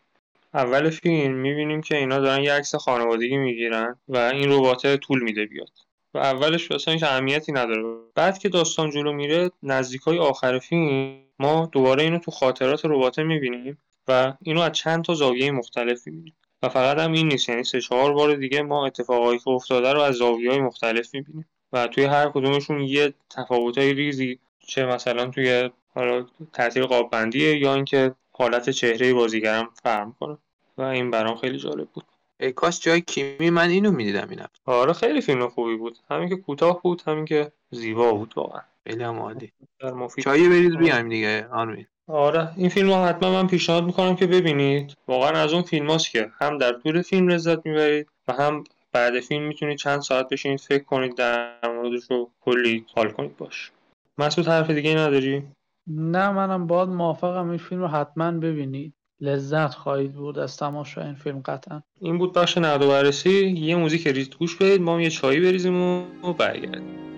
اول فیلم می‌بینیم که اینا دارن یه عکس خانوادگی می‌گیرن و این ربات طول میده بیاد. و اولش اصلا هیچ اهمیتی نداره. بعد که داستان جلو میره نزدیکای آخر فیلم ما دوباره اینو تو خاطرات رباته می‌بینیم و اینو از چند تا زاویه مختلف می‌بینیم. و فقط هم این نیست یعنی سه چهار بار دیگه ما اتفاقایی که افتاده رو از زاویه های مختلف می‌بینیم. و توی هر کدومشون یه تفاوتای ریزی چه مثلا توی حالا تاثیر قاب بندیه یا اینکه حالت چهره بازیگرم فرم کنه و این برام خیلی جالب بود. ای کاش جای کیمی من اینو می‌دیدم این آره خیلی فیلم خوبی بود. همین که کوتاه بود همین که زیبا بود واقعا. خیلی هم عالی. مفید. چایی برید بیایم دیگه آرمین آره این فیلم حتما من پیشنهاد می‌کنم که ببینید. واقعا از اون فیلم هاست که هم در طول فیلم لذت می‌برید و هم بعد فیلم می‌تونید چند ساعت بشینید فکر کنید در موردش رو کلی حال کنید باش. مسعود حرف دیگه نداری؟ نه منم باید موافقم این فیلم رو حتما ببینید لذت خواهید بود از تماشا این فیلم قطعا. این بود بخش نقد و بررسی. یه موزیک ریز گوش بدید ما یه چایی بریزیم و برگردیم.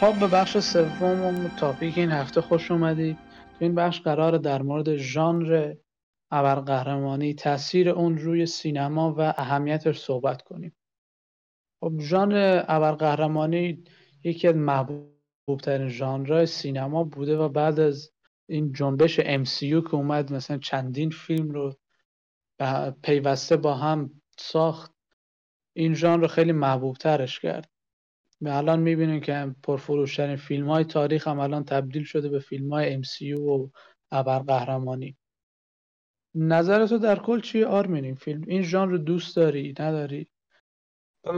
خب به بخش سوم تاپیک این هفته خوش اومدی. تو این بخش قرار در مورد ژانر ابرقهرمانی تاثیر اون روی سینما و اهمیتش صحبت کنیم. خب ژانر ابرقهرمانی یکی از محبوب ترین ژانرهای سینما بوده و بعد از این جنبش MCU که اومد مثلا چندین فیلم رو پیوسته با هم ساخت این ژانر رو خیلی محبوب ترش کرد. الان می‌بینیم که پرفروشترین فیلم های تاریخ هم الان تبدیل شده به فیلم های MCU و ابرقهرمانی نظرتو در کل چیه آرمین؟ این فیلم این ژانر دوست داری نداری؟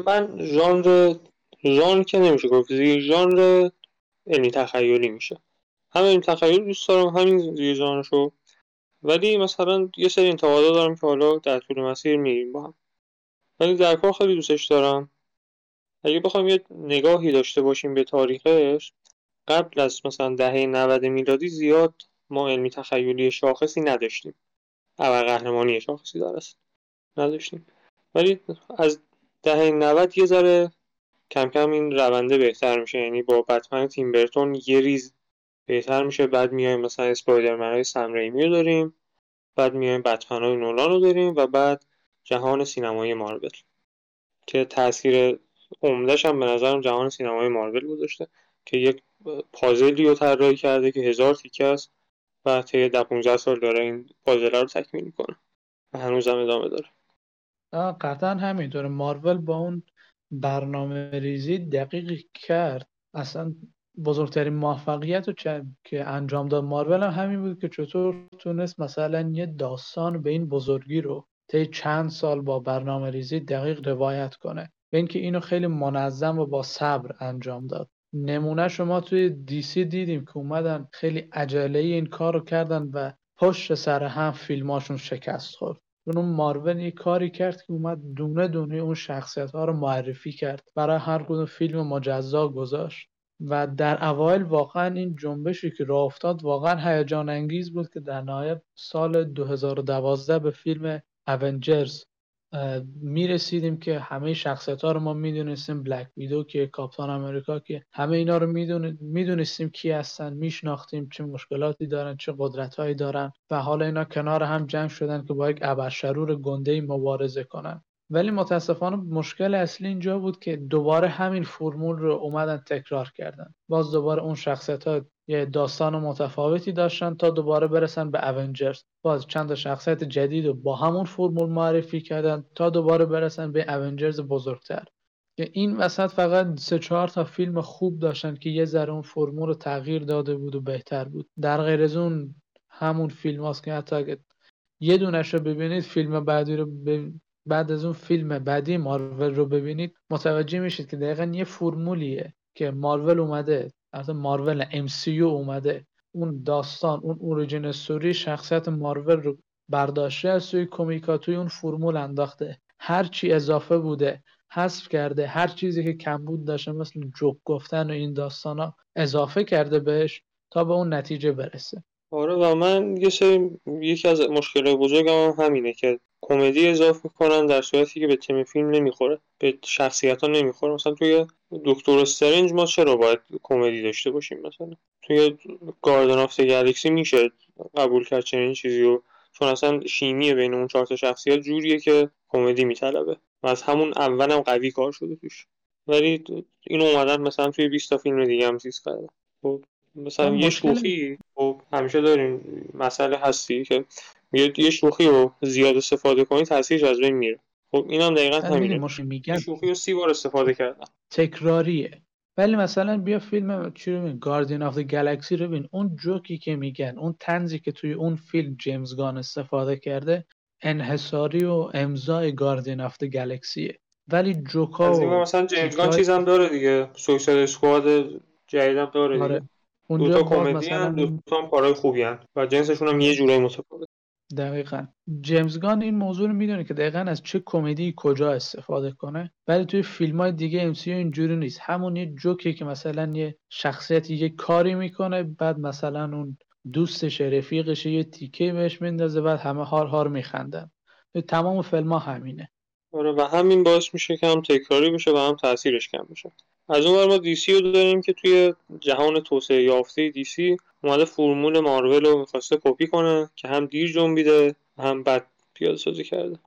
من ژانر ژانر که نمیشه گفت ژانر یعنی تخیلی میشه. همه این تخیل دوست دارم همین دیگه ژانرشو. ولی مثلا یه سری انتقادا دارم که حالا در طول مسیر میریم با هم. ولی در کار خیلی دوستش دارم. اگه بخوایم یه نگاهی داشته باشیم به تاریخش قبل از مثلا دهه 90 میلادی زیاد ما علمی تخیلی شاخصی نداشتیم. اول قهرمانی شاخصی درست نداشتیم. ولی از دهه 90 یه ذره کم کم این رونده بهتر میشه. یعنی با بتمن تیم برتون یه ریز بهتر میشه. بعد میایم مثلا اسپایدرمن های سم ریمی داریم. بعد میایم بتمن های نولان رو داریم و بعد جهان سینمایی مارول که تاثیر عمدهش هم به نظرم جهان سینمای مارول گذاشته که یک پازلی رو طراحی کرده که هزار تیکه است و طی ده 15 سال داره این پازل رو تکمیل می‌کنه و هنوز هم ادامه داره. قطعا همینطوره. مارول با اون برنامه ریزی دقیق کرد. اصلا بزرگترین موفقیت رو که انجام داد مارول هم همین بود که چطور تونست مثلا یه داستان به این بزرگی رو طی چند سال با برنامه ریزی دقیق روایت کنه. و اینکه اینو خیلی منظم و با صبر انجام داد. نمونه شما توی دیسی دیدیم که اومدن خیلی عجله این کار رو کردن و پشت سر هم فیلماشون شکست خورد. اون مارون یه کاری کرد که اومد دونه دونه اون شخصیت ها رو معرفی کرد. برای هر کدوم فیلم مجزا گذاشت. و در اوایل واقعا این جنبشی که راه افتاد واقعا هیجان انگیز بود که در نهایت سال 2012 به فیلم اونجرز می‌رسیدیم که همه شخصیت ها رو ما می‌دونستیم بلک ویدو که کاپتان امریکا که همه اینا رو می‌دونستیم کی هستن میشناختیم چه مشکلاتی دارن چه قدرت هایی دارن و حالا اینا کنار هم جمع شدن که با یک ابرشرور گنده مبارزه کنن. ولی متاسفانه مشکل اصلی اینجا بود که دوباره همین فرمول رو اومدن تکرار کردن. باز دوباره اون شخصیت ها یه داستان متفاوتی داشتن تا دوباره برسن به اونجرز باز چند تا شخصیت جدید رو با همون فرمول معرفی کردن تا دوباره برسن به اونجرز بزرگتر. که این وسط فقط سه چهار تا فیلم خوب داشتن که یه ذره اون فرمول رو تغییر داده بود و بهتر بود. در غیر از اون همون فیلم هاست که حتی یه دونش رو ببینید فیلم بعدی رو بعد از اون فیلم بعدی مارول رو ببینید متوجه میشید که دقیقا یه فرمولیه که مارول اومده از مارول MCU اومده. اون داستان اون اوریجین استوری شخصیت مارول رو برداشته از توی توی اون فرمول انداخته. هر چی اضافه بوده حذف کرده هر چیزی که کمبود داشته مثل جوک گفتن و این داستان ها اضافه کرده بهش تا به اون نتیجه برسه. آره و من یه سری یکی از مشکل بزرگم هم همینه که کمدی اضافه می‌کنن در صورتی که به تیم فیلم نمی‌خوره. به شخصیت ها نمی‌خوره. مثلا توی دکتر استرنج ما چرا باید کمدی داشته باشیم؟ مثلا توی گاردن آف گالاکسی میشه قبول کرد چنین چیزی و چون اصلا شیمی بین اون چهار تا شخصیت جوریه که کمدی میطلبه. و از همون اولم قوی کار شده توش. ولی این اومدن مثلا توی 20 تا فیلم دیگه هم چیز کرده خب مثلا یه شوخی خب همیشه داریم مسئله هستی که یه شوخی رو زیاد استفاده کنی تاثیرش از بین میره. خب اینم دقیقا همینه. میگن شوخی رو سی بار استفاده کردن تکراریه. ولی مثلا بیا فیلم چی رو Guardians of Galaxy رو ببین. اون جوکی که میگن اون طنزی که توی اون فیلم جیمز گان استفاده کرده انحصاری و امضای Guardians of Galaxy ه ولی جوکا و مثلا جیمز گان چیزم داره دیگه. Suicide Squad جدیدم داره آره. دیگه. اونجا کمدی مثلا... دو تا هم کارهای خوبی هن. و جنسشون هم یه جورایی متفاوت. دقیقا. جیمز گان این موضوع رو می‌دونه که دقیقا از چه کمدی کجا استفاده کنه ولی توی فیلم های دیگه امسی اینجوری نیست. همون یه جوکی که مثلا یه شخصیتی یه کاری می‌کنه بعد مثلا اون دوستش رفیقش یه تیکه بهش میندازه بعد همه هار هار میخندن. تمام فیلم ها همینه. آره و همین باعث میشه که هم تکراری بشه و هم تاثیرش کم بشه. از اون ما دی سی رو داریم که توی جهان توسعه یافته دی سی اومده فرمول مارول رو می‌خواسته کپی کنه که هم دیر جنبیده هم بد پیاده سازی کرده.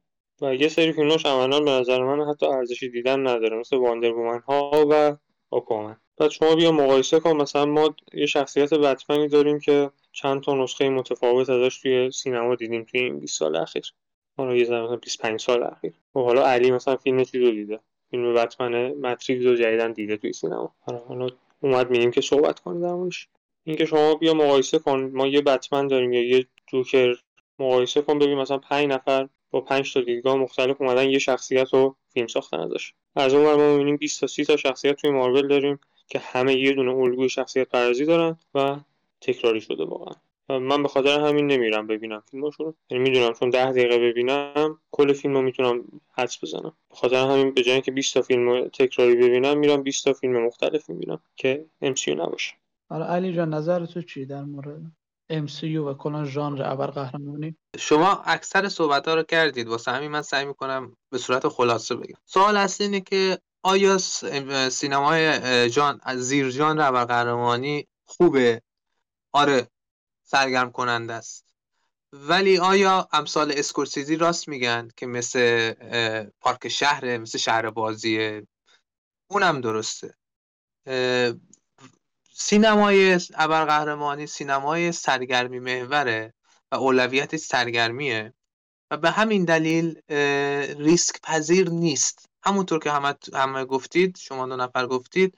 و یه سری فیلماش عملا به نظر من حتی ارزشی دیدن نداره مثل واندر ها و آکومن بعد شما بیا مقایسه کن مثلا ما یه شخصیت بتمنی داریم که چند تا نسخه متفاوت ازش توی سینما دیدیم توی این 20 سال اخیر. حالا یه مثلا 25 سال اخیر. و خب حالا علی مثلا فیلم چی رو دیده؟ فیلم بتمن ماتریکس رو جدیدن دیده توی سینما. حالا اومد میگیم که صحبت کنیم درمونش. اینکه شما بیا مقایسه کن. ما یه بتمن داریم یا یه جوکر. مقایسه کن ببین مثلا 5 نفر با 5 تا دیدگاه مختلف اومدن یه شخصیت رو فیلم ساختن ازش. از اون ما می‌بینیم 20 تا 30 تا شخصیت توی مارول داریم که همه یه دونه الگوی شخصیت پردازی دارن و تکراری شده واقعا. من به خاطر همین نمیرم ببینم فیلماشو رو یعنی می‌دونم چون ده دقیقه ببینم کل فیلم رو می‌تونم حدس بزنم. به خاطر همین به جای اینکه 20 تا فیلم تکراری ببینم میرم 20 تا فیلم مختلف می‌بینم که MCU نباشه. حالا علی جان نظر تو چی در مورد MCU و کلا ژانر ابرقهرمانی؟ شما اکثر صحبت ها رو کردید. واسه همین من سعی می‌کنم به صورت خلاصه بگم. سوال اصلی اینه که آیا سینمای جان زیر ژانر ابرقهرمانی خوبه؟ آره سرگرم کننده است. ولی آیا امثال اسکورسیزی راست میگن که مثل پارک شهره مثل شهر بازیه اونم درسته. سینمای ابرقهرمانی سینمای سرگرمی محوره و اولویت سرگرمیه و به همین دلیل ریسک پذیر نیست. همونطور که همه, همه گفتید شما دو نفر گفتید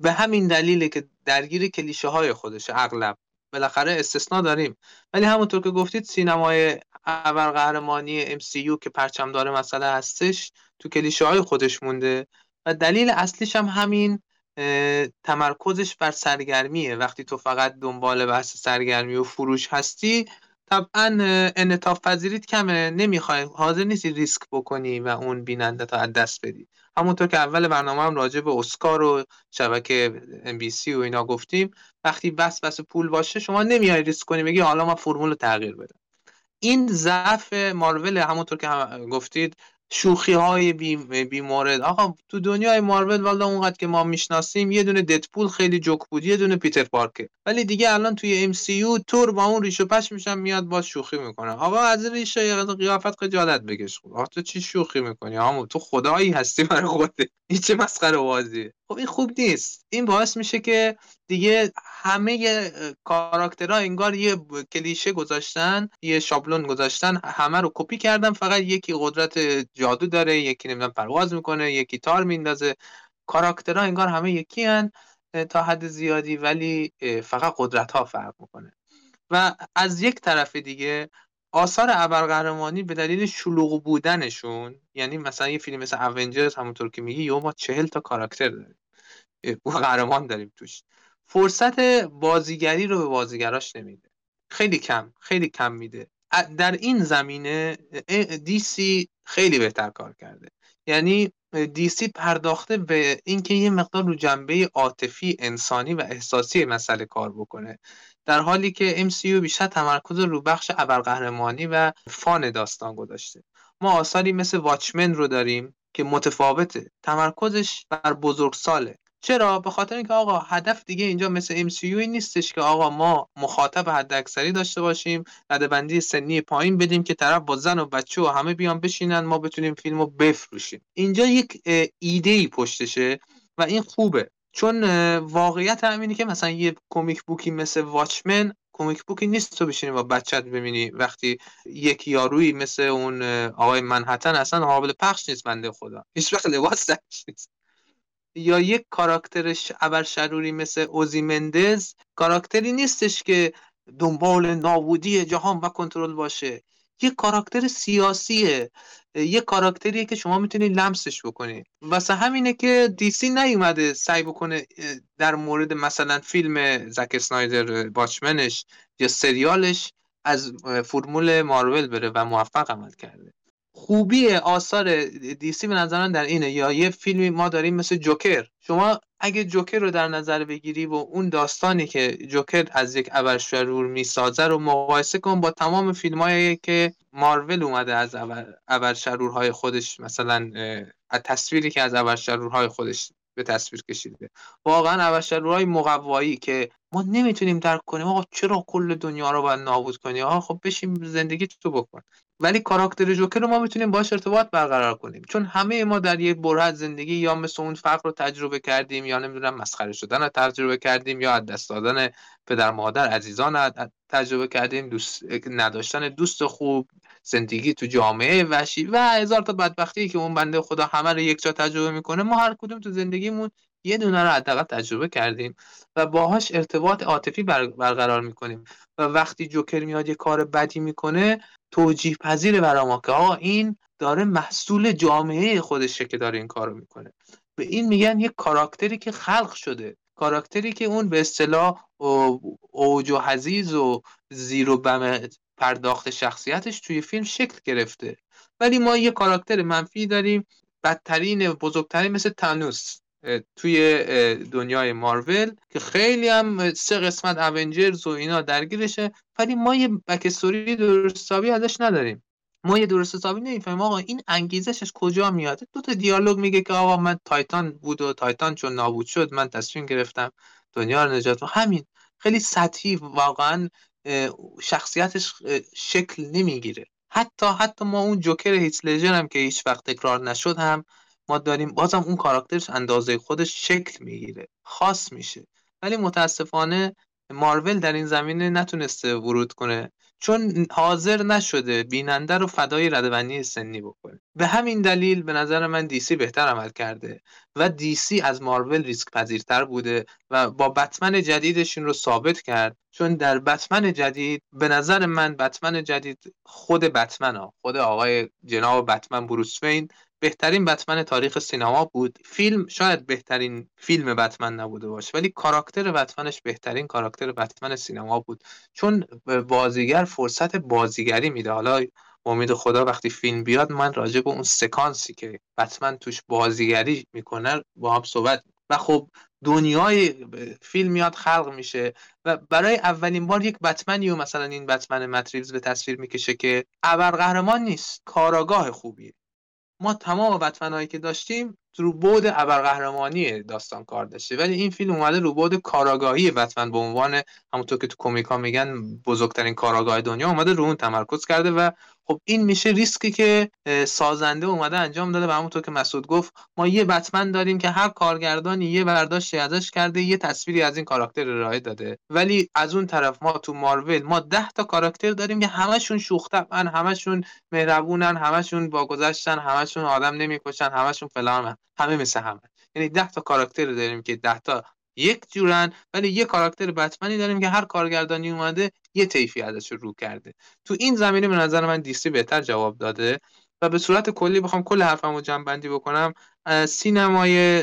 به همین دلیله که درگیر کلیشه های خودشه اغلب. بالاخره استثنا داریم. ولی همونطور که گفتید سینمای ابرقهرمانی MCU که پرچم داره مسئله هستش تو کلیشه های خودش مونده و دلیل اصلیش هم همین تمرکزش بر سرگرمیه. وقتی تو فقط دنبال بحث سرگرمی و فروش هستی طبعا انطاف پذیریت کمه. نمی‌خوای حاضر نیستی ریسک بکنی و اون بیننده تا از دست بدی. همونطور که اول برنامه هم راجع به اسکار و شبکه MBC و اینا گفتیم وقتی بس بس پول باشه شما نمیای ریسک کنی بگی حالا ما فرمول تغییر بدم. این ضعف مارول همونطور که هم گفتید شوخی های بی, آقا تو دنیای مارول والا اونقدر که ما می‌شناسیم یه دونه ددپول خیلی جوک بود یه دونه پیتر پارکر. ولی دیگه الان توی MCU ثور با اون ریش و پشم میشن میاد باز شوخی می‌کنه آقا از ریش و قیافت خجالت بکش آقا تو چی شوخی می‌کنی؟ آقا تو خدایی هستی برای خودت. این چه مسخره بازیه؟ خب این خوب نیست. این باعث میشه که دیگه همه کاراکترها انگار یه کلیشه گذاشتن یه شابلون گذاشتن همه رو کپی کردن. فقط یکی قدرت جادو داره یکی نمی‌دونم پرواز می‌کنه یکی تار میندازه. کاراکترها انگار همه یکی هن تا حد زیادی ولی فقط قدرت ها فرق می‌کنه. و از یک طرف دیگه آثار ابرقهرمانی به دلیل شلوغ بودنشون یعنی مثلا یه فیلم مثل اونجرز همونطور که میگی یه ما چهل تا کاراکتر داریم. قهرمان داریم توش. فرصت بازیگری رو به بازیگراش نمیده. خیلی کم خیلی کم میده. در این زمینه دیسی خیلی بهتر کار کرده. یعنی دیسی پرداخته به اینکه یه مقدار رو جنبه عاطفی انسانی و احساسی مسئله کار بکنه. در حالی که MCU بیشتر تمرکز رو بخش ابرقهرمانی و فان داستان گذاشته. ما آثاری مثل واچمن رو داریم که متفاوته. تمرکزش بر بزرگساله. چرا؟ به خاطر اینکه آقا هدف دیگه اینجا مثل MCU نیستش که آقا ما مخاطب حد اکثری داشته باشیم بندی سنی پایین بدیم که طرف با زن و بچه و همه بیان بشینن ما بتونیم فیلمو بفروشیم. اینجا یک ایده ای پشتشه و این خوبه. چون واقعیت همینه که مثلا یه کمیک بوکی مثل واچمن کمیک بوکی نیست تو بشینی با بچت ببینی وقتی یک یارویی مثل اون آقای منحتن اصلا قابل پخش نیست بنده خدا. هیچ وقت لباس نیست. یا یک کاراکترش ابر شروری مثل اوزی مندز کاراکتری نیستش که دنبال نابودی جهان و کنترل باشه. یه کاراکتر سیاسیه یه کاراکتریه که شما می‌تونید لمسش بکنید واسه همینه که دیسی نیومده سعی بکنه در مورد مثلا فیلم زک سنایدر باچمنش یا سریالش از فرمول مارول بره و موفق عمل کرده. خوبی آثار دیسی به نظر در اینه. یا یه فیلمی ما داریم مثل جوکر. شما اگه جوکر رو در نظر بگیری و اون داستانی که جوکر از یک ابرشرور می‌سازه رو مقایسه کن با تمام فیلم که مارول اومده از ابرشرورهای خودش مثلا از تصویری که از ابرشرورهای خودش به تصویر کشیده. واقعا ابرشرورهای مقوایی که ما نمی‌تونیم درک کنیم. آقا چرا کل دنیا رو باید نابود کنی؟ آقا خب بشین زندگی تو بکن. ولی کاراکتر جوکر رو ما می‌تونیم باش ارتباط برقرار کنیم. چون همه ما در یک برهت زندگی یا مثل اون فقر رو تجربه کردیم یا نمی‌دونم مسخره شدن رو تجربه کردیم یا از دست دادن پدر مادر عزیزان رو تجربه کردیم دوست نداشتن دوست خوب زندگی تو جامعه وحشی و هزار تا بدبختی که اون بنده خدا همه رو یک جا تجربه می‌کنه. ما هر کدوم تو زندگیمون یه دونه رو حداقل تجربه کردیم و باهاش ارتباط عاطفی برقرار می‌کنیم. و وقتی جوکر میاد یه کار بدی می‌کنه توجیه پذیر برای ما که آقا این داره محصول جامعه خودشه که داره این کارو می‌کنه. به این میگن یه کاراکتری که خلق شده. کاراکتری که اون به اصطلاح اوج و حزیز و زیر و بم پرداخت شخصیتش توی فیلم شکل گرفته. ولی ما یه کاراکتر منفی داریم بدترین بزرگترین مثل تانوس. توی دنیای مارول که خیلی هم سه قسمت اونجرز و اینا درگیرشه ولی ما یه بکستوری درستابی ازش نداریم. ما یه درست حسابی نمی‌فهمیم. آقا این انگیزش از کجا میاد؟ دو تا دیالوگ میگه که آقا من تایتان بود و تایتان چون نابود شد من تصمیم گرفتم دنیا رو نجات و همین. خیلی سطحی واقعا شخصیتش شکل نمی‌گیره. حتی حتی ما اون جوکر هیت هم که هیچ وقت تکرار نشد هم ما داریم بازم اون کاراکترش اندازه خودش شکل می‌گیره خاص میشه. ولی متاسفانه مارول در این زمینه نتونسته ورود کنه چون حاضر نشده بیننده رو فدای ردبندی سنی بکنه. به همین دلیل به نظر من دیسی بهتر عمل کرده و دیسی از مارول ریسک پذیرتر بوده و با بتمن جدیدشون رو ثابت کرد. چون در بتمن جدید به نظر من بتمن جدید خود بتمن ها خود آقای جناب بتمن بروس وین بهترین بتمن تاریخ سینما بود. فیلم شاید بهترین فیلم بتمن نبوده باشه ولی کاراکتر بتمنش بهترین کاراکتر بتمن سینما بود. چون بازیگر فرصت بازیگری میده. حالا امید خدا وقتی فیلم بیاد من راجع به اون سکانسی که بتمن توش بازیگری می‌کنه با هم صحبت و خب دنیای فیلم میاد خلق میشه. و برای اولین بار یک بتمنی و مثلا این بتمن متریوز به تصویر می‌کشه که ابرقهرمان نیست. کاراگاه خوبیه. ما تمام بتمنهایی که داشتیم رو بود ابرقهرمانی داستان کار داشته ولی این فیلم اومده رو بود کاراگاهی بتمن به عنوان همونطور که تو کمیک ها میگن بزرگترین کاراگاه دنیا اومده رو اون تمرکز کرده و خب این میشه ریسکی که سازنده اومده انجام داده و همونطور که مسعود گفت ما یه بتمن داریم که هر کارگردانی یه برداشتی ازش کرده یه تصویری از این کاراکتر ارائه داده. ولی از اون طرف ما تو مارول ما ده تا کاراکتر داریم که همشون شوخ همشون مهربونن همشون با گذشتن همشون آدم نمی‌کشن همشون فلان همه مثل همه. یعنی ده تا کاراکتر داریم که ده تا یک جورن ولی یه کاراکتر بتمنی داریم که هر کارگردانی اومده یه طیفی ازش رو کرده. تو این زمینه به نظر من دیسی بهتر جواب داده و به صورت کلی بخوام کل حرفمو جمع بندی بکنم سینمای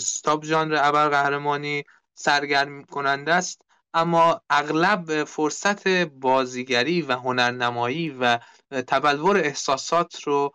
ستاپ ژانر ابر قهرمانی سرگرم کننده است اما اغلب فرصت بازیگری و هنرنمایی و تبلور احساسات رو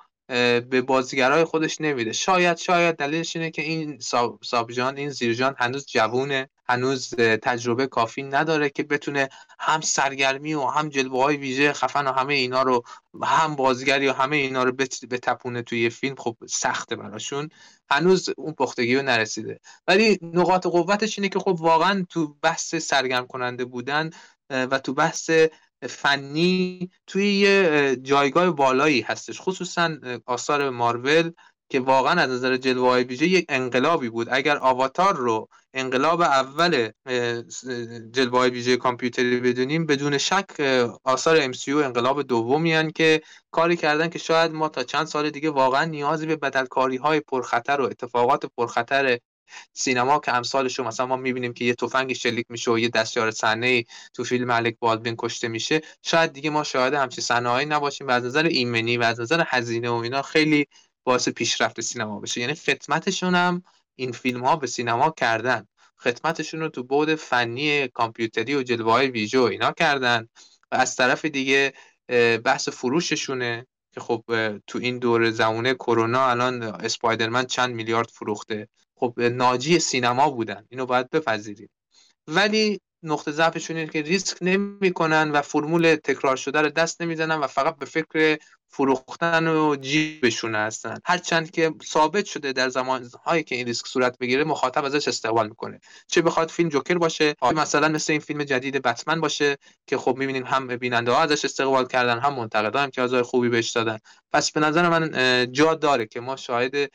به بازیگرای خودش نمیده. شاید شاید دلیلش اینه که این سابجان این زیرجان هنوز جوونه هنوز تجربه کافی نداره که بتونه هم سرگرمی و هم جلوه های ویژه خفن و همه اینا رو هم بازیگری و همه اینا رو بتپونه توی فیلم خب سخته براشون. هنوز اون پختگی رو نرسیده. ولی نقاط قوتش اینه که خب واقعا تو بحث سرگرم کننده بودن و تو بحث فنی توی یه جایگاه بالایی هستش. خصوصا آثار مارول که واقعا از نظر جلوه های ویژه یک انقلابی بود. اگر آواتار رو انقلاب اول جلوه های ویژه کامپیوتری بدونیم بدون شک آثار MCU انقلاب دومی که کاری کردن که شاید ما تا چند سال دیگه واقعا نیازی به بدلکاری های پرخطر و اتفاقات پرخطر سینما که امثالش مثلا ما می‌بینیم که یه تفنگ شلیک میشه و یه دستیار صحنه تو فیلم ملک بالبین کشته میشه شاید دیگه ما شاهد همچین صحنه‌ای نباشیم و از نظر ایمنی و از نظر هزینه و اینا خیلی باعث پیشرفت سینما بشه. یعنی خدمتشون هم این فیلم ها به سینما کردن. خدمتشون رو تو بود فنی کامپیوتری و جلوه های ویژو اینا کردن و از طرف دیگه بحث فروششونه که خب تو این دور زمونه کرونا الان اسپایدرمن چند میلیارد فروخته. خب ناجی سینما بودن. اینو باید بپذیریم. ولی نقطه ضعفشون اینه که ریسک نمی‌کنن و فرمول تکرار شده رو دست نمی‌زنن و فقط به فکر فروختن و جیبشون هستن. هرچند که ثابت شده در زمانهایی که این ریسک صورت بگیره مخاطب ازش استقبال می‌کنه. چه بخواد فیلم جوکر باشه مثلا مثل این فیلم جدید بتمن باشه که خب می‌بینیم هم بیننده ها ازش استقبال کردن هم منتقدا امتیازهای خوبی بهش دادن. پس به نظر من جا داره که ما شاهد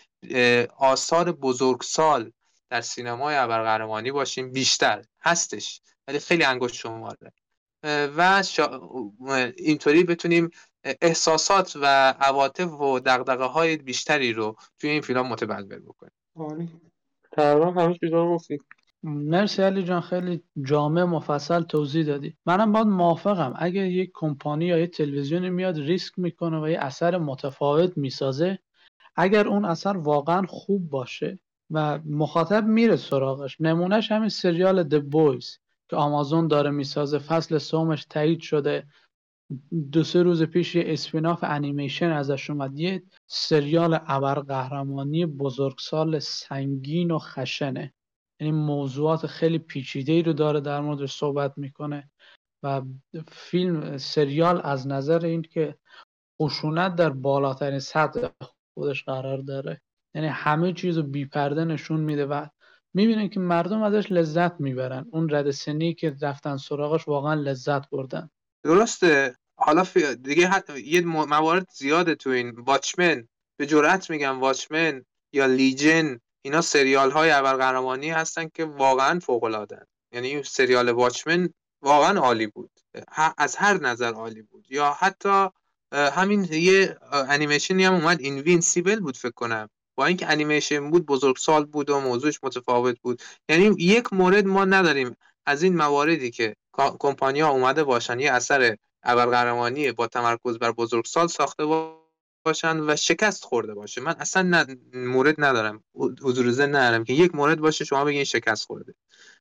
آثار بزرگسال در سینمای ابرقهرمانی باشیم. بیشتر هستش ولی خیلی انگشت شماره. و اینطوری بتونیم احساسات و عواطف و دقدقه های بیشتری رو توی این فیلم متبلور بکنیم. آره. تقریبا رو گفتی مرسی علی جان خیلی جامع مفصل توضیح دادی. منم باید موافقم. اگه یک کمپانی یا یک تلویزیونی میاد ریسک می‌کنه و یه اثر متفاوت می‌سازه اگر اون اثر واقعا خوب باشه و مخاطب میره سراغش. نمونهش همین سریال The Boys که آمازون داره می‌سازه. فصل سومش تایید شده. دو سه روز پیش یه اسپیناف انیمیشن ازش اومد. یه سریال ابرقهرمانی بزرگسال سنگین و خشنه. یعنی موضوعات خیلی پیچیده ای رو داره در موردش صحبت می‌کنه و فیلم سریال از نظر این که خشونت در بالاترین سطح خودش قرار داره. یعنی همه چیز رو بیپرده نشون میده و می‌بینن که مردم ازش لذت می‌برن. اون رد سنی که رفتن سراغش واقعا لذت بردن. درسته. حالا دیگه یه موارد زیاده تو این. واچمن به جرات میگم Watchmen یا Legion اینا سریال های ابرقهرمانی هستن که واقعا فوق العاده یعنی سریال Watchmen واقعا عالی بود. از هر نظر عالی بود. یا حتی همین یه انیمیشنی هم اومد. Invincible بود فکر کنم. با اینکه انیمیشن بود بزرگسال بود و موضوعش متفاوت بود. یعنی یک مورد ما نداریم از این مواردی که کمپانیا اومده باشن یه اثر ابرقهرمانی با تمرکز بر بزرگسال ساخته باشن و شکست خورده باشه. من اصلا مورد ندارم حضور ذهن ندارم که یک مورد باشه شما بگین شکست خورده.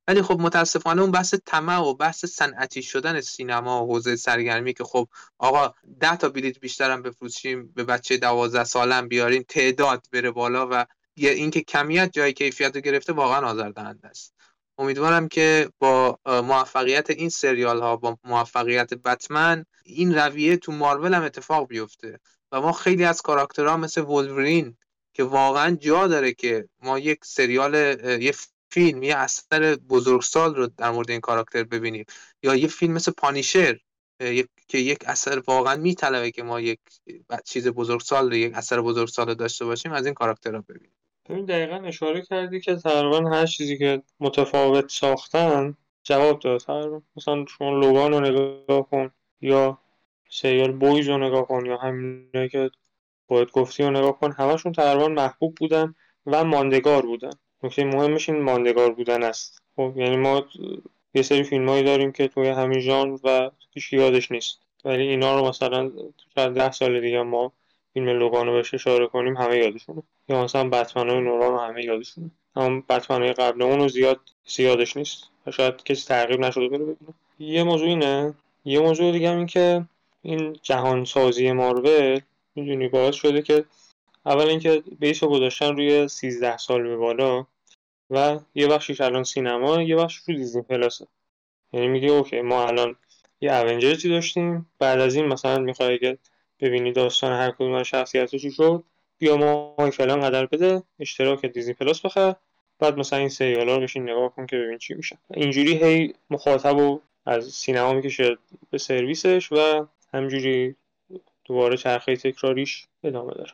ولی خب متاسفانه اون بحث طمع و بحث صنعتی شدن سینما و حوزه سرگرمی که خب آقا ده تا بلیت بیشترم بفروشیم به بچه دوازده سالم بیاریم تعداد بره بالا و اینکه کمیت جای کیفیت رو گرفته واقعا آزاردهنده است. امیدوارم که با موفقیت این سریال ها با موفقیت بتمن این رویه تو مارول هم اتفاق بیفته و ما خیلی از کاراکترها مثل ولورین که واقعا جا داره که ما یک سریال یه فیلم یه اثر بزرگسال رو در مورد این کاراکتر ببینیم یا یه فیلم مثل پانیشر که یک اثر واقعا میطلبه که ما یک چیز بزرگسال یک اثر بزرگسال داشته باشیم از این کاراکترها ببینیم. ببین دقیقا اشاره کردی که تقریبا هر چیزی که متفاوت ساختن جواب داد. مثلا شما لوگان رو نگاه کن یا سریال بویز رو نگاه کن یا همین که باید گفتی رو نگاه کن همشون تقریبا محبوب بودن و ماندگار بودن. نکته مهمش این ماندگار بودن است. خب یعنی ما یه سری فیلمایی داریم که توی همین ژانر و هیچ یادش نیست. ولی اینا رو مثلا شاید ده سال دیگه ما فیلم لوگانو بهش اشاره کنیم همه یادشونه. یا مثلا بتمن های نوران رو همه یادشونه. هم بتمن های قبل اون رو زیاد یادش نیست. و شاید کسی تغییر نشده بره ببینه. یه موضوع اینه. یه موضوع دیگه هم این که این جهان سازی مارول می‌دونی باعث شده که اول اینکه بیس رو گذاشتن روی 13 سال به بالا. و یه بخشش الان سینما یه بخش رو دیزنی پلاسه یعنی میگه OK ما الان یه Avengers ی داشتیم. بعد از این مثلا می‌خوای که ببینی داستان هر کدوم از شخصیتش چی شد بیا ما فلان قدر بده اشتراک Disney Plus بخر. بعد مثلا این سریالا رو بشین نگاه کن که ببین چی میشه. اینجوری هی مخاطب رو از سینما می‌کشه به سرویسش و همینجوری دوباره چرخه تکراریش ادامه داره.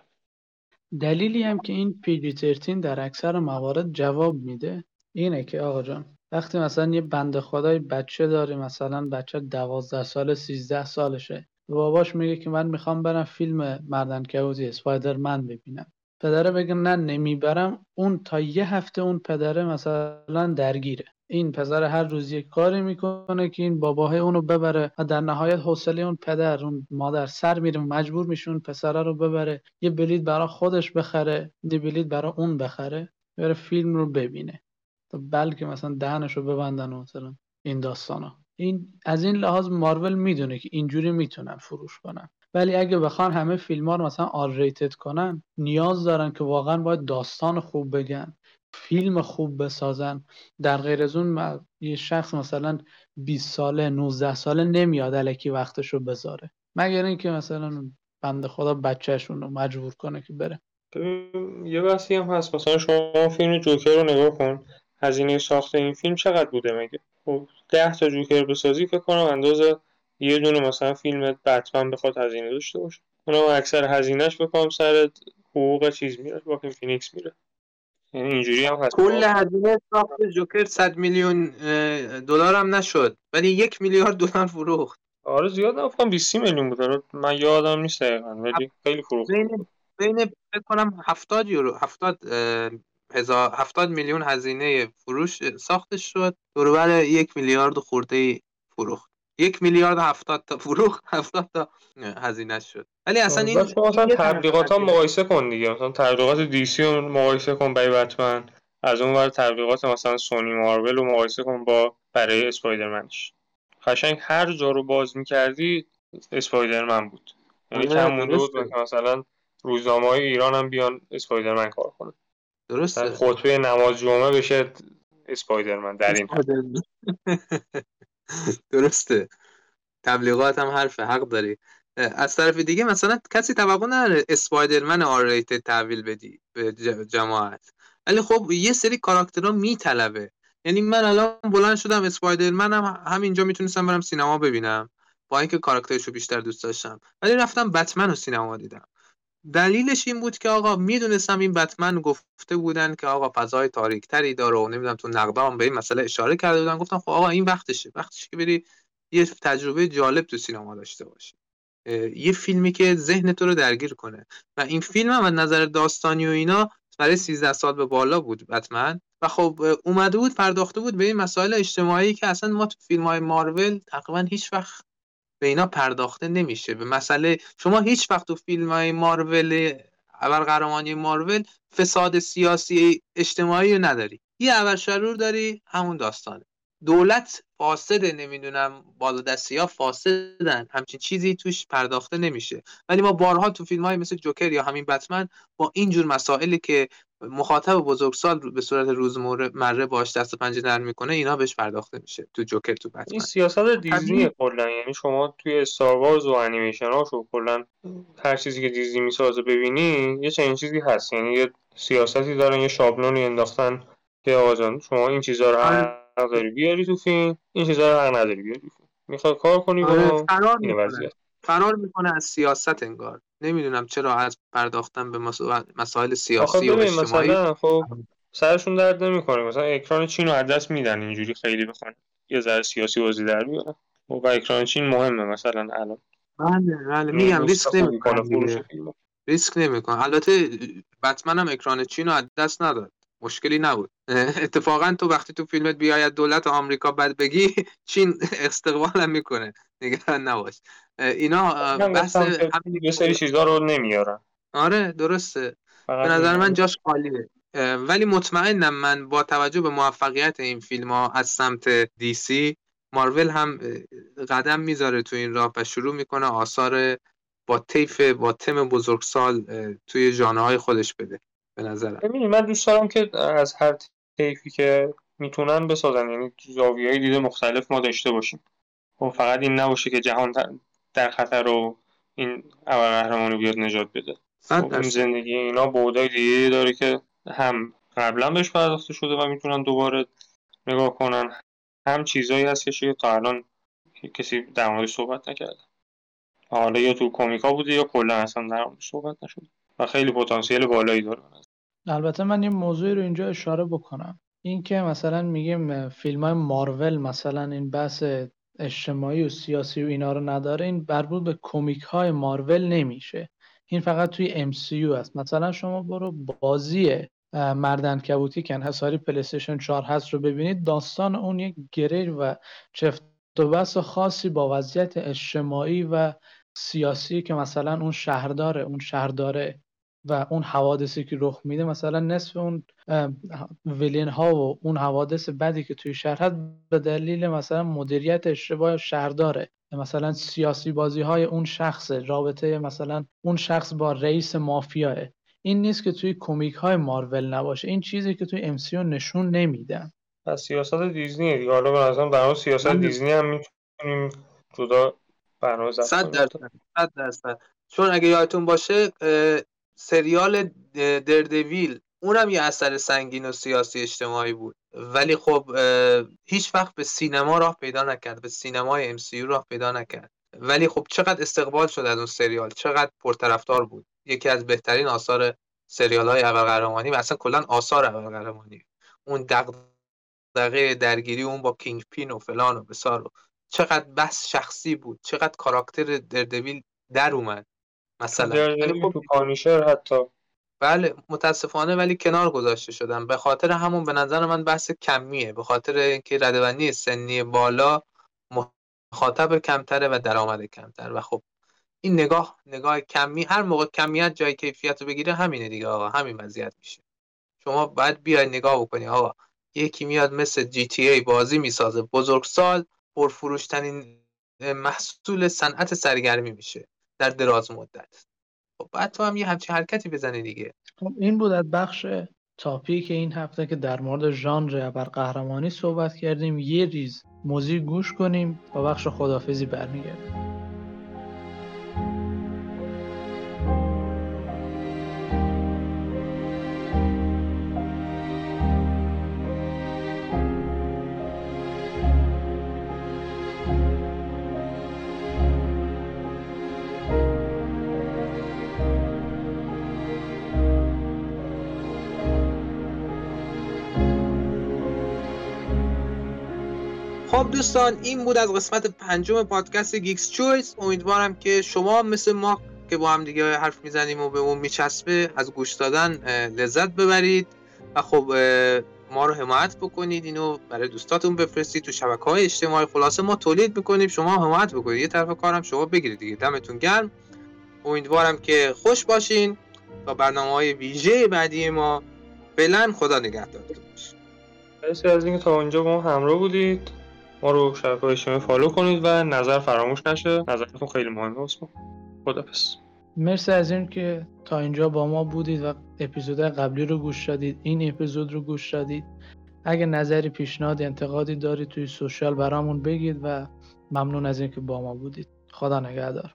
دلیلی هم که این PG 13 در اکثر موارد جواب میده اینه که آقا جان وقتی مثلا یه بند خدای بچه داره مثلا بچه دوازده سال سیزده سالشه باباش میگه که من می‌خوام برم فیلم مردن کهوزی اسپایدرمن ببینم. پدره بگه نه نمی‌برم. اون تا یه هفته اون پدره مثلا درگیره. این پسر هر روز یک کاری می‌کنه که این باباه اونو ببره و در نهایت حوصله اون پدر اون مادر سر میره مجبور میشه اون پسره رو ببره. یه بلیط برای خودش بخره یه بلیط برای اون بخره بره فیلم رو ببینه. تا بلکه مثلا دهنش رو ببندن مثلا این داستانا. این از این لحاظ مارول می‌دونه که اینجوری می‌تونن فروش کنن. ولی اگه بخوان همه فیلم ها رو مثلا آر ریتد کنن نیاز دارن که واقعا باید داستان خوب بگن. فیلم خوب بسازن. در غیر از اون یه شخص مثلا 20 ساله 19 ساله نمیاد الکی وقتشو بذاره. مگر اینکه مثلا بنده خدا بچهشون رو مجبور کنه که بره. یه بحثی هم هست. مثلا شما فیلم جوکر رو نگاه کن. هزینه ساخت این فیلم چقدر بوده مگه؟ خب 10 تا جوکر بسازی فکر کنم اندازه یه دونه مثلا فیلم بتمن بخواد هزینه داشته باشه. اونم اکثر هزینه‌ش فکر کنم سر حقوق چیز میره با فینیکس میره. یعنی اینجوری هم هست. کل هزینه ساخت جوکر 100 میلیون دلار هم نشد. ولی یک میلیارد دلار فروخت. آره زیاد نفهم 20 میلیون بود من یادم نیست دقیقاً ولی خیلی فروخت. بین بین فکر کنم 70 یورو 70 هزار 70 میلیون هزینه فروش ساختش شد. دوربر یک میلیارد خورده فروخت. یک میلیارد هفتاد تا فروخت هفتاد تا هزینه شد. ولی اصلا این مثلا تبلیغات ها مقایسه کن دیگه. مثلا تبلیغات دیسی رو مقایسه کن برای بتمن. از اون ور تبلیغات مثلا سونی مارول رو مقایسه کن با برای اسپایدرمنش. قشنگ هر جا رو باز می‌کردی اسپایدرمن بود. یعنی آره، کم مونده بود مثلا روزنامه های ایران هم بیان اسپایدرمن کار کنه درسته. خطبه نماز جمعه بشه اسپایدرمن در این درسته. تبلیغات هم حرف حق داری. از طرف دیگه مثلا کسی توقع نداره اسپایدرمن آر تحویل بدی به جماعت. ولی خب یه سری کاراکترها میطلبه. یعنی من الان بلند شدم اسپایدرمن هم همینجا می‌تونستم برم سینما ببینم با اینکه کاراکترشو بیشتر دوست داشتم. ولی رفتم بتمن رو سینما دیدم. دلیلش این بود که آقا می‌دونستم این بتمن گفته بودن که آقا فضای تاریک تری داره و نمی‌دونم تو نقدام به این مسئله اشاره کرده بودن. گفتم خب آقا این وقتشه. وقتشه که بری یه تجربه جالب تو سینما داشته باشی. یه فیلمی که ذهن تو رو درگیر کنه. و این فیلم هم از نظر داستانی و اینا برای 13 سال به بالا بود بتمن. و خب اومده بود پرداخته بود به این مسائل اجتماعی که اصلا ما تو فیلم های مارول تقریبا هیچ وقت به اینا پرداخته نمیشه. به مسئله شما هیچ وقت تو فیلم های مارول اول قهرمانی مارول فساد سیاسی اجتماعی رو نداری. یه اول شرور داری همون داستانه. دولت فاسده نمی‌دونم بالا دستی ها فاسدن. همچین چیزی توش پرداخته نمیشه. ولی ما بارها تو فیلم های مثل جوکر یا همین بتمن با اینجور مسائلی که مخاطب بزرگسال به صورت روزمره باش دست پنجه نرم می‌کنه اینا بهش پرداخته میشه تو جوکر تو بتمن. این سیاست دیزنی کلا یعنی شما توی استار وارز و انیمیشن هاشو کلا هر چیزی که دیزنی می‌سازه ببینی یه چنین چیزی هست. یعنی یه سیاستی دارن یه شابلونی انداختن که آقا شما این چیزا رو آره. حق داری بیاری تو فیلم این چیزا رو حق نداری بیاری می‌خوای کار کنی با آره، فرار می‌کنه. فرار می‌کنه از سیاست انگار. نمی‌دونم چرا از پرداختن به مسائل سیاسی و اجتماعی مثلا خب سرشون درد نمی‌کنه. مثلا اکران چین رو از دست میدن اینجوری خیلی بخوان یه ذره سیاسی بازی در بیارن. و اکران چین مهمه مثلا الان. بله بله میگم ریسک نمی‌کنه ریسک نمی‌کنه. البته بتمن هم اکران چین رو از دست نداد. مشکلی نبود. اتفاقا تو وقتی تو فیلمت بیاید دولت آمریکا بد بگی چین استقبال می‌کنه. نگران نباش. اینا بحث یه سری چیزا رو نمیارن. آره درسته. به نظر من جاش خالیه. ولی مطمئنم من با توجه به موفقیت این فیلم ها از سمت سی مارول هم قدم می‌ذاره تو این راه و شروع می‌کنه آثار با طیف با تم بزرگسال توی جانه های خودش بده به نظرم. ببینید من دوست دارم که از هر طیفی که می‌تونن بسازن. یعنی زاویه های دید مختلف ما داشته باشیم. و خب فقط این نباشه که جهان در خطر رو این اول قهرمانو بیاد نجات بده. خب این زندگی اینا بودای دیگه داره که هم قبلا بهش پرداخته شده و می‌تونن دوباره نگاه کنن. هم چیزایی هست که تا الان کسی در موردش صحبت نکرده. حالا یا تو کومیکا بوده یا کلا اصلا در موردش صحبت نشده و خیلی پتانسیل بالایی داره البته من یه موضوعی رو اینجا اشاره بکنم. این که مثلا میگیم فیلم های مارول مثلا این بحث اجتماعی و سیاسی و اینا رو نداره این بربود به کمیک های مارول نمیشه. این فقط توی MCU است. مثلا شما برو بازی مردن کبوتی که انحصاری پلیستشن 4 هست رو ببینید. داستان اون یک گره و چفت و بس خاصی با وضعیت اجتماعی و سیاسی که مثلا اون شهرداره اون شهرداره و اون حوادثی که رخ میده مثلا نصف اون ویلین ها و اون حوادث بدی که توی شهر هست به دلیل مثلا مدیریت اشتباه شهرداره. مثلا سیاسی بازی های اون شخص رابطه مثلا اون شخص با رئیس مافیاه. این نیست که توی کمیک های مارول نباشه. این چیزی که توی ام نشون نمیدن پس سیاست دیزنی دیگه. حالا به نظرم در سیاست دیزنی هم می‌تونیم جدا برنامه صد درصد صد درصد. چون اگه یادتون باشه سریال دردویل اونم یه اثر سنگین و سیاسی اجتماعی بود. ولی خب هیچ وقت به سینما راه پیدا نکرد به سینمای MCU راه پیدا نکرد. ولی خب چقدر استقبال شد از اون سریال؟ چقدر پرطرفدار بود؟ یکی از بهترین آثار سریال های اول قهرمانی و اصلا کلا آثار اول قهرمانی اون دغدغه درگیری اون با کینگ پین و فلان و بسار و چقدر بحث شخصی بود چقدر کاراکتر دردویل در اومد. مثلا. خب تو پانیشر حتی. بله متاسفانه ولی کنار گذاشته شدن به خاطر همون به نظر من بحث کمیه. به خاطر اینکه ردبندی سنی بالا مخاطب کمتره و درآمد کمتر. و خب این نگاه نگاه کمی هر موقع کمیت جای کیفیت رو بگیره همینه دیگه آقا. همین وضعیت میشه. شما باید بیاید نگاه بکنی آقا. یکی میاد مثل جی تی ای بازی می‌سازه. بزرگسال پرفروشترین محصول صنعت سرگرمی میشه. در دراز مدت. خب بعد تو هم یه همچین حرکتی بزنی دیگه. خب این بود از بخش تاپیک این هفته که در مورد ژانر بر قهرمانی صحبت کردیم. یه ریز موزیک گوش کنیم و بخش خدافزی برمیگردیم. خب دوستان این بود از قسمت پنجم پادکست گیکس چویس. امیدوارم که شما مثل ما که با هم دیگه حرف می‌زنیم و به اون میچسبه از گوش دادن لذت ببرید و خب ما رو حمایت بکنید. اینو برای دوستاتون بفرستید تو شبکه های اجتماعی. خلاصه ما تولید می‌کنیم شما حمایت بکنید. یه طرف کارم شما بگیرید دیگه. دمتون گرم. امیدوارم که خوش باشین تا برنامه های ویژه بعدی ما. فعلا خدا نگهدارتون. باشه از اینکه تا اونجا با ما همراه بودید. ما رو شبکه اجتماعی فالو کنید و نظر فراموش نشه. نظرتون خیلی مهمه خدا خدافظ مرسی از این که تا اینجا با ما بودید و اپیزود قبلی رو گوش دادید. این اپیزود رو گوش دادید. اگه نظری پیشنهاد انتقادی دارید توی سوشال برامون بگید و ممنون از اینکه با ما بودید. خدا نگهدار.